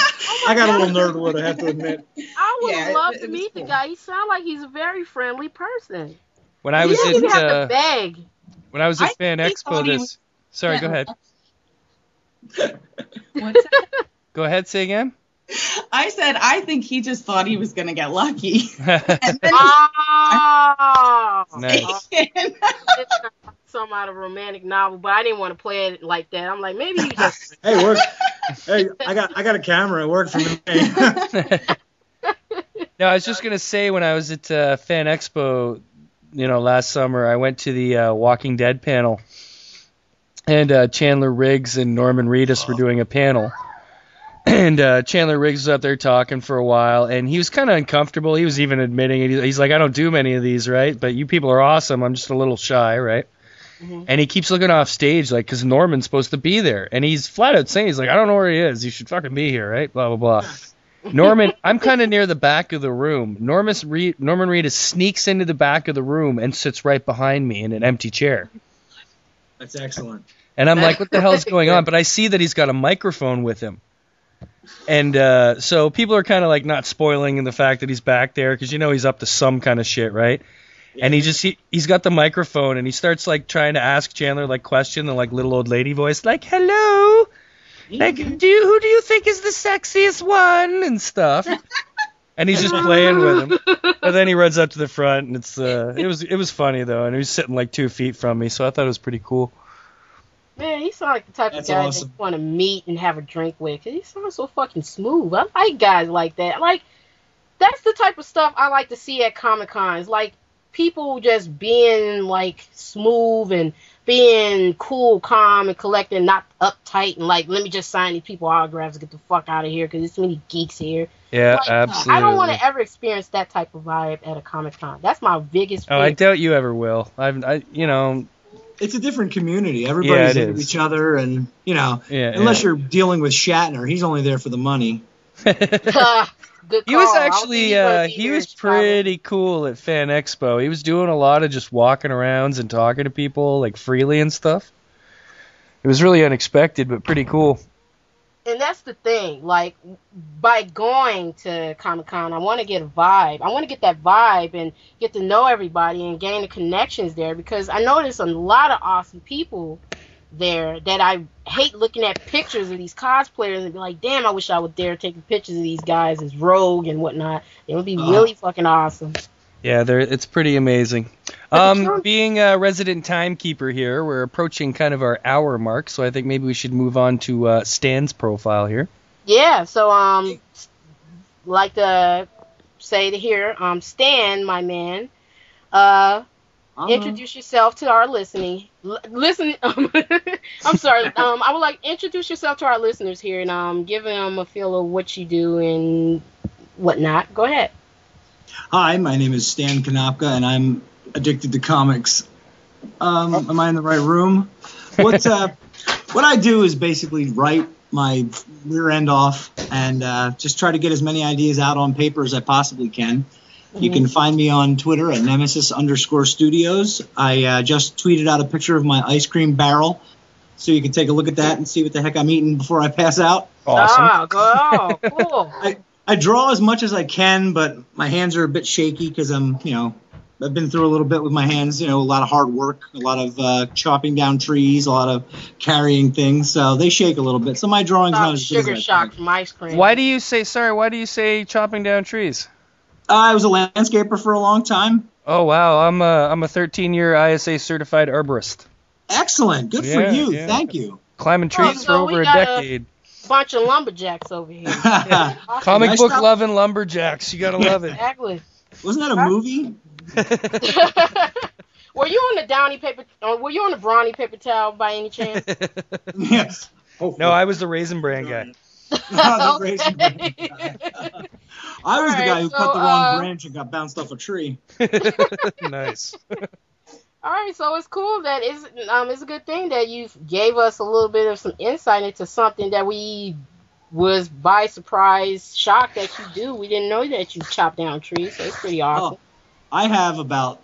Speaker 7: I got a little <laughs> nerd nerdwood, I have to admit.
Speaker 5: I would
Speaker 6: Yeah,
Speaker 5: love
Speaker 6: it
Speaker 5: to meet
Speaker 6: cool.
Speaker 5: the guy. He sounds like he's a very friendly person.
Speaker 4: when I was
Speaker 5: don't
Speaker 4: at uh,
Speaker 5: beg.
Speaker 4: when I was
Speaker 6: I
Speaker 4: at Fan Expo, this.
Speaker 6: was-
Speaker 4: Sorry,
Speaker 6: Yeah.
Speaker 4: go ahead. <laughs>
Speaker 6: What's that?
Speaker 4: Go ahead, say again.
Speaker 6: I said I think he just thought he was gonna get lucky.
Speaker 4: nice.
Speaker 6: And then
Speaker 5: Oh,
Speaker 6: he-
Speaker 5: some out of a romantic novel, but I didn't want to play it like that. I'm like, maybe you just. <laughs>
Speaker 7: Hey, work. <laughs> Hey, I got I got a camera. It worked for me. <laughs>
Speaker 4: no, I was just gonna say when I was at uh, Fan Expo, you know, last summer, I went to the uh, Walking Dead panel, and uh, Chandler Riggs and Norman Reedus were doing a panel, and uh, Chandler Riggs was up there talking for a while, and he was kind of uncomfortable. He was even admitting it. He's like, I don't do many of these, right? But you people are awesome. I'm just a little shy, right?
Speaker 5: Mhm.
Speaker 4: And he keeps looking off stage, like, because Norman's supposed to be there. And he's flat out saying, he's like, I don't know where he is. He should fucking be here, right? Blah, blah, blah. <laughs> Norman, I'm kind of near the back of the room. Norman, Reed, Norman Reedus sneaks into the back of the room and sits right behind me in an empty chair.
Speaker 7: That's excellent.
Speaker 4: And I'm like, what the hell's <laughs> going on? But I see that he's got a microphone with him. And uh, so people are kind of like not spoiling in the fact that he's back there because you know he's up to some kind of shit, right? And he just he, he's got the microphone and he starts like trying to ask Chandler like question in like little old lady voice like hello like do you who do you think is the sexiest one and stuff and he's just playing with him and then he runs up to the front and it's uh it was it was funny though and he was sitting like two feet from me so I thought it was pretty cool
Speaker 5: Man, he sounds like the type
Speaker 7: That's
Speaker 5: of guy
Speaker 7: awesome.
Speaker 5: that you want to meet and have a drink with. 'cause he sounds so fucking smooth. I like guys like that. Like, that's the type of stuff I like to see at Comic Cons. Like, people just being, like, smooth and being cool, calm, and collected, not uptight, and, like, let me just sign these people autographs and get the fuck out of here because there's too many geeks here.
Speaker 4: yeah
Speaker 5: Like,
Speaker 4: absolutely
Speaker 5: I don't want to ever experience that type of vibe at a Comic Con. That's my biggest
Speaker 4: oh I doubt you ever will I've I you know
Speaker 7: It's a different community. Everybody's
Speaker 4: it
Speaker 7: into
Speaker 4: is.
Speaker 7: each other, and you know,
Speaker 4: yeah
Speaker 7: unless
Speaker 4: yeah.
Speaker 7: you're dealing with Shatner, he's only there for the money. <laughs> <laughs>
Speaker 5: Good
Speaker 4: He was
Speaker 5: call.
Speaker 4: Actually uh, he was pretty cool at Fan Expo. He was doing a lot of just walking around and talking to people like freely and stuff. It was really unexpected, but pretty cool.
Speaker 5: and that's the thing. Like by going to Comic Con, I want to get a vibe. I want to get that vibe and get to know everybody and gain the connections there because I know there's a lot of awesome people there that I hate looking at pictures of these cosplayers and be like, damn, I wish I was there taking pictures of these guys as Rogue and whatnot. It would be really fucking awesome.
Speaker 4: Yeah, there it's pretty amazing. Um, being a resident timekeeper here, we're approaching kind of our hour mark, so I think maybe we should move on to uh, Stan's profile here.
Speaker 5: Yeah, so um like to say to here, um, Stan, my man, uh,
Speaker 7: Uh-huh.
Speaker 5: introduce yourself to our listening. L- listen, <laughs> um, I'm sorry. <laughs> Um, I would like introduce yourself to our listeners here and um, give them a feel of what you do and whatnot. Go ahead.
Speaker 7: Hi, my name is Stan Kanopka, and I'm addicted to comics. Um, <laughs> am I in the right room? What uh, what I do is basically write my rear end off and uh, just try to get as many ideas out on paper as I possibly can. You can find me on Twitter at nemesis underscore studios. I uh, just tweeted out a picture of my ice cream barrel, so you can take a look at that and see what the heck I'm eating before I pass out.
Speaker 4: Awesome.
Speaker 5: Ah, go, oh, cool. <laughs>
Speaker 7: I draw as much as I can, but my hands are a bit shaky because I'm, you know, I've been through a little bit with my hands. You know, a lot of hard work, a lot of uh, chopping down trees, a lot of carrying things, so they shake a little bit. So my drawing's not
Speaker 5: Stop
Speaker 7: as good
Speaker 5: sugar
Speaker 7: as
Speaker 5: shock from ice cream.
Speaker 4: Why do you say sorry? Why do you say chopping down trees?
Speaker 7: Uh, I was a landscaper for a long time.
Speaker 4: Oh wow, I'm a I'm a 13 year ISA certified arborist,
Speaker 7: Excellent, good for you.
Speaker 4: yeah.
Speaker 7: Thank you.
Speaker 4: climbing trees
Speaker 5: so
Speaker 4: for
Speaker 5: we
Speaker 4: over a
Speaker 5: got a-
Speaker 4: decade.
Speaker 5: Bunch of lumberjacks over here. <laughs> <laughs>
Speaker 4: Comic
Speaker 7: Nice
Speaker 4: book
Speaker 7: job.
Speaker 4: loving lumberjacks, you gotta love it.
Speaker 5: Exactly.
Speaker 7: Wasn't that a movie? <laughs>
Speaker 5: were you on the Downy paper? Uh, were you on the Brawny paper towel by any chance?
Speaker 7: yes.
Speaker 4: no, I was the raisin bran guy. <laughs>
Speaker 7: The raisin bran <laughs> I was the guy who
Speaker 5: so,
Speaker 7: cut the wrong
Speaker 5: uh,
Speaker 7: branch and got bounced off a tree. <laughs>
Speaker 4: nice.
Speaker 5: All right, so it's cool that it's um it's a good thing that you gave us a little bit of some insight into something that we was by surprise shocked that you do. We didn't know that you chop down trees, so it's pretty awesome.
Speaker 7: I have about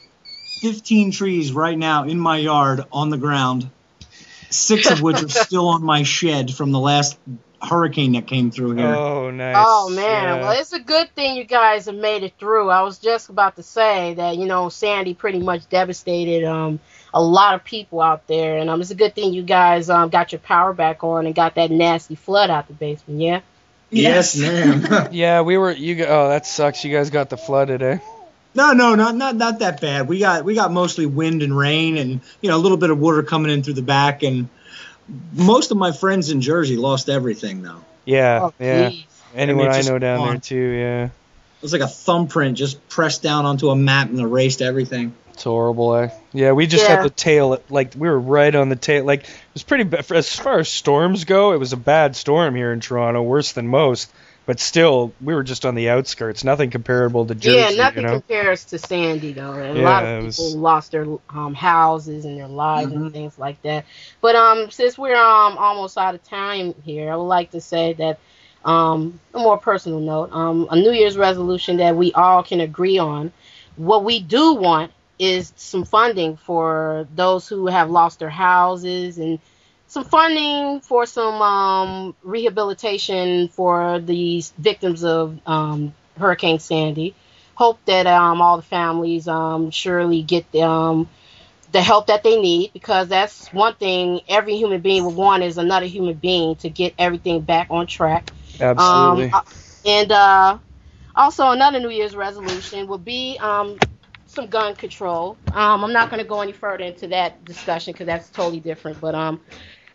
Speaker 7: 15 trees right now in my yard on the ground, six of which are still on my shed from the last hurricane that came through here.
Speaker 4: Oh nice.
Speaker 5: Oh man,
Speaker 4: Yeah.
Speaker 5: well it's a good thing you guys have made it through. I was just about to say that you know Sandy pretty much devastated um a lot of people out there, and um it's a good thing you guys um got your power back on and got that nasty flood out the basement. Yeah.
Speaker 7: yes, ma'am. <laughs> <laughs>
Speaker 4: Yeah, we were. You. g- Oh, that sucks. You guys got the flood today.
Speaker 7: no, no, not not not that bad. We got we got mostly wind and rain, and you know a little bit of water coming in through the back, and most of my friends in Jersey lost everything though.
Speaker 4: Yeah.
Speaker 5: Oh,
Speaker 4: yeah.
Speaker 5: please.
Speaker 4: Anyone I know down there too. Yeah.
Speaker 7: It was like a thumbprint just pressed down onto a map and erased everything.
Speaker 4: It's horrible, eh? Yeah, we just
Speaker 5: Yeah.
Speaker 4: had the tail. Like we were right on the tail. Like it was pretty bad. As far as storms go, it was a bad storm here in Toronto, worse than most. But still, we were just on the outskirts. Nothing comparable to Jersey.
Speaker 5: yeah, nothing
Speaker 4: you know?
Speaker 5: compares to Sandy though. And a lot
Speaker 4: it
Speaker 5: of
Speaker 4: was-
Speaker 5: people lost their um, houses and their lives
Speaker 7: Mhm.
Speaker 5: and things like that. But um, since we're um almost out of time here, I would like to say that um a more personal note, um a New Year's resolution that we all can agree on. What we do want is some funding for those who have lost their houses and some funding for some um, rehabilitation for these victims of um, Hurricane Sandy. Hope that um, all the families um, surely get the, um, the help that they need because that's one thing every human being would want is another human being to get everything back on track.
Speaker 4: Absolutely.
Speaker 5: Um, uh, and uh, also another New Year's resolution would be um, some gun control. Um, I'm not going to go any further into that discussion because that's totally different. But um,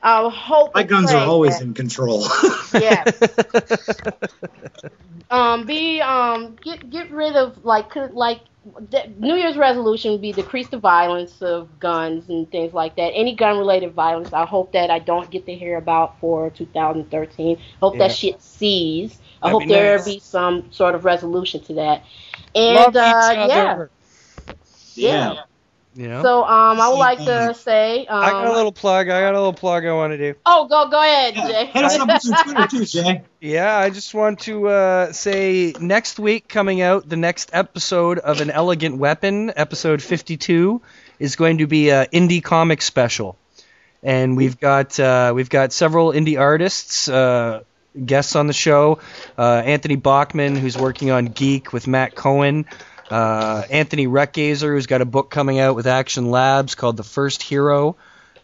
Speaker 5: I hope
Speaker 7: My guns are always
Speaker 5: that-
Speaker 7: in control. <laughs>
Speaker 5: yeah. <laughs> um, be um, get get rid of like like the New Year's resolution would be decrease the violence of guns and things like that. Any gun related violence, I hope that I don't get to hear about for 2013. Hope
Speaker 4: Yeah.
Speaker 5: that shit cease. I
Speaker 4: That'd
Speaker 5: hope
Speaker 4: be
Speaker 5: there
Speaker 4: nice.
Speaker 5: be some sort of resolution to that. And
Speaker 4: Love
Speaker 5: uh,
Speaker 4: each
Speaker 5: yeah,
Speaker 4: other.
Speaker 5: yeah.
Speaker 4: You know?
Speaker 5: So um, I would like to say um,
Speaker 4: I got a little plug. I got a little plug I want to do.
Speaker 5: oh go go ahead, Jay.
Speaker 7: Hit us up on Twitter too, Jay. <laughs>
Speaker 4: Yeah, I just want to uh, say next week coming out, the next episode of An Elegant Weapon, episode 52, is going to be an indie comic special, and we've got uh, we've got several indie artists. Uh, Guests on the show, uh, Anthony Bachman, who's working on Geek with Matt Cohen, uh, Anthony Reckgazer, who's got a book coming out with Action Labs called The First Hero,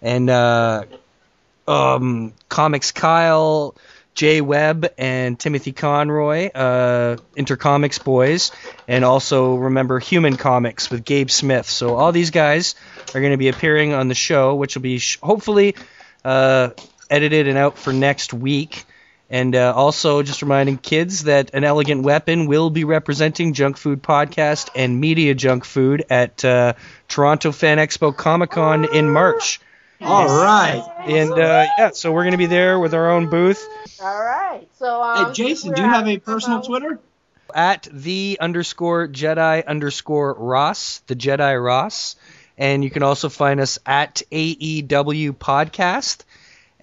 Speaker 4: and uh, um, Comics Kyle, Jay Webb, and Timothy Conroy, uh, Intercomics boys, and also remember Human Comics with Gabe Smith. So all these guys are going to be appearing on the show, which will be sh- hopefully uh, edited and out for next week. And uh, also, just reminding kids that An Elegant Weapon will be representing Junk Food Podcast and Media Junk Food at uh, Toronto Fan Expo Comic Con in March.
Speaker 7: All right.
Speaker 4: And uh, yeah, so we're going to be there with our own booth
Speaker 5: All right. So, um,
Speaker 7: Hey, Jason, do you have a
Speaker 5: out-
Speaker 7: personal Twitter?
Speaker 4: at the underscore Jedi underscore Ross, the Jedi Ross. And you can also find us at AEW Podcast.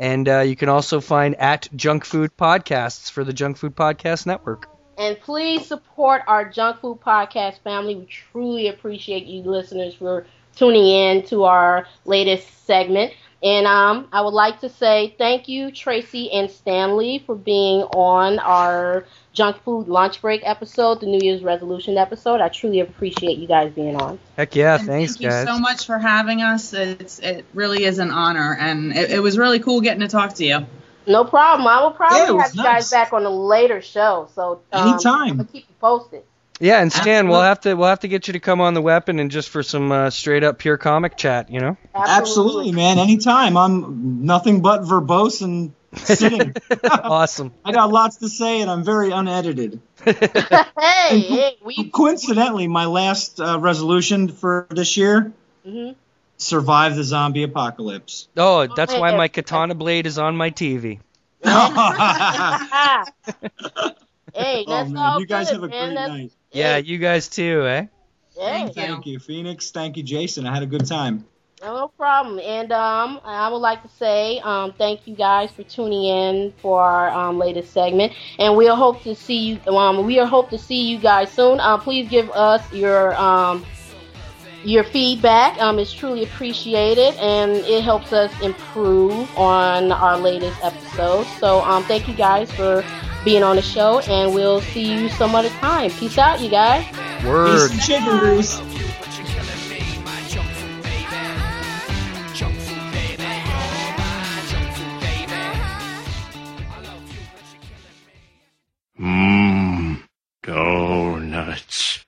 Speaker 4: And uh, you can also find at Junk Food Podcasts for the Junk Food Podcast Network.
Speaker 5: And please support our Junk Food Podcast family. We truly appreciate you listeners for tuning in to our latest segment. And um, I would like to say thank you, Tracy and Stanley, for being on our Junk Food Lunch Break episode, the New Year's Resolution episode. I truly appreciate you guys being on.
Speaker 4: Heck yeah,
Speaker 6: And
Speaker 4: thanks,
Speaker 6: thank you so much for having us. It's it really is an honor, and it, it was really cool getting to talk to you.
Speaker 5: No problem. I will probably
Speaker 7: it was
Speaker 5: have you guys back on a later show. So um,
Speaker 7: Anytime.
Speaker 5: I'll keep you posted.
Speaker 4: Yeah, and Stan, we'll have to we'll have to get you to come on the weapon and just for some uh, straight up pure comic chat, you know?
Speaker 7: Absolutely, man. Anytime. I'm nothing but verbose and sitting. <laughs>
Speaker 4: awesome. <laughs>
Speaker 7: I got lots to say, and I'm very unedited. <laughs>
Speaker 5: hey, hey, we.
Speaker 7: Coincidentally, my last uh, resolution for this year:
Speaker 5: Mhm.
Speaker 7: survive the zombie apocalypse.
Speaker 4: Oh, that's why my katana blade is on my TV.
Speaker 7: oh
Speaker 5: hey, that's
Speaker 7: man,
Speaker 5: all
Speaker 7: you guys
Speaker 5: good,
Speaker 7: have a
Speaker 5: man.
Speaker 7: great
Speaker 5: That's-
Speaker 7: night.
Speaker 4: Yeah, you guys too, eh?
Speaker 5: hey.
Speaker 7: Thank you, Phoenix. Thank you, Jason. I had a good time.
Speaker 5: No problem. And um, I would like to say um, thank you guys for tuning in for our um, latest segment, and we'll hope to see you. Um, we hope to see you guys soon. Uh, please give us your um, your feedback. Um, it's truly appreciated, and it helps us improve on our latest episodes. So um, thank you guys for being on the show, and we'll see you some other time. Peace out, you guys.
Speaker 4: Word.
Speaker 7: Peace. Mmm, donuts.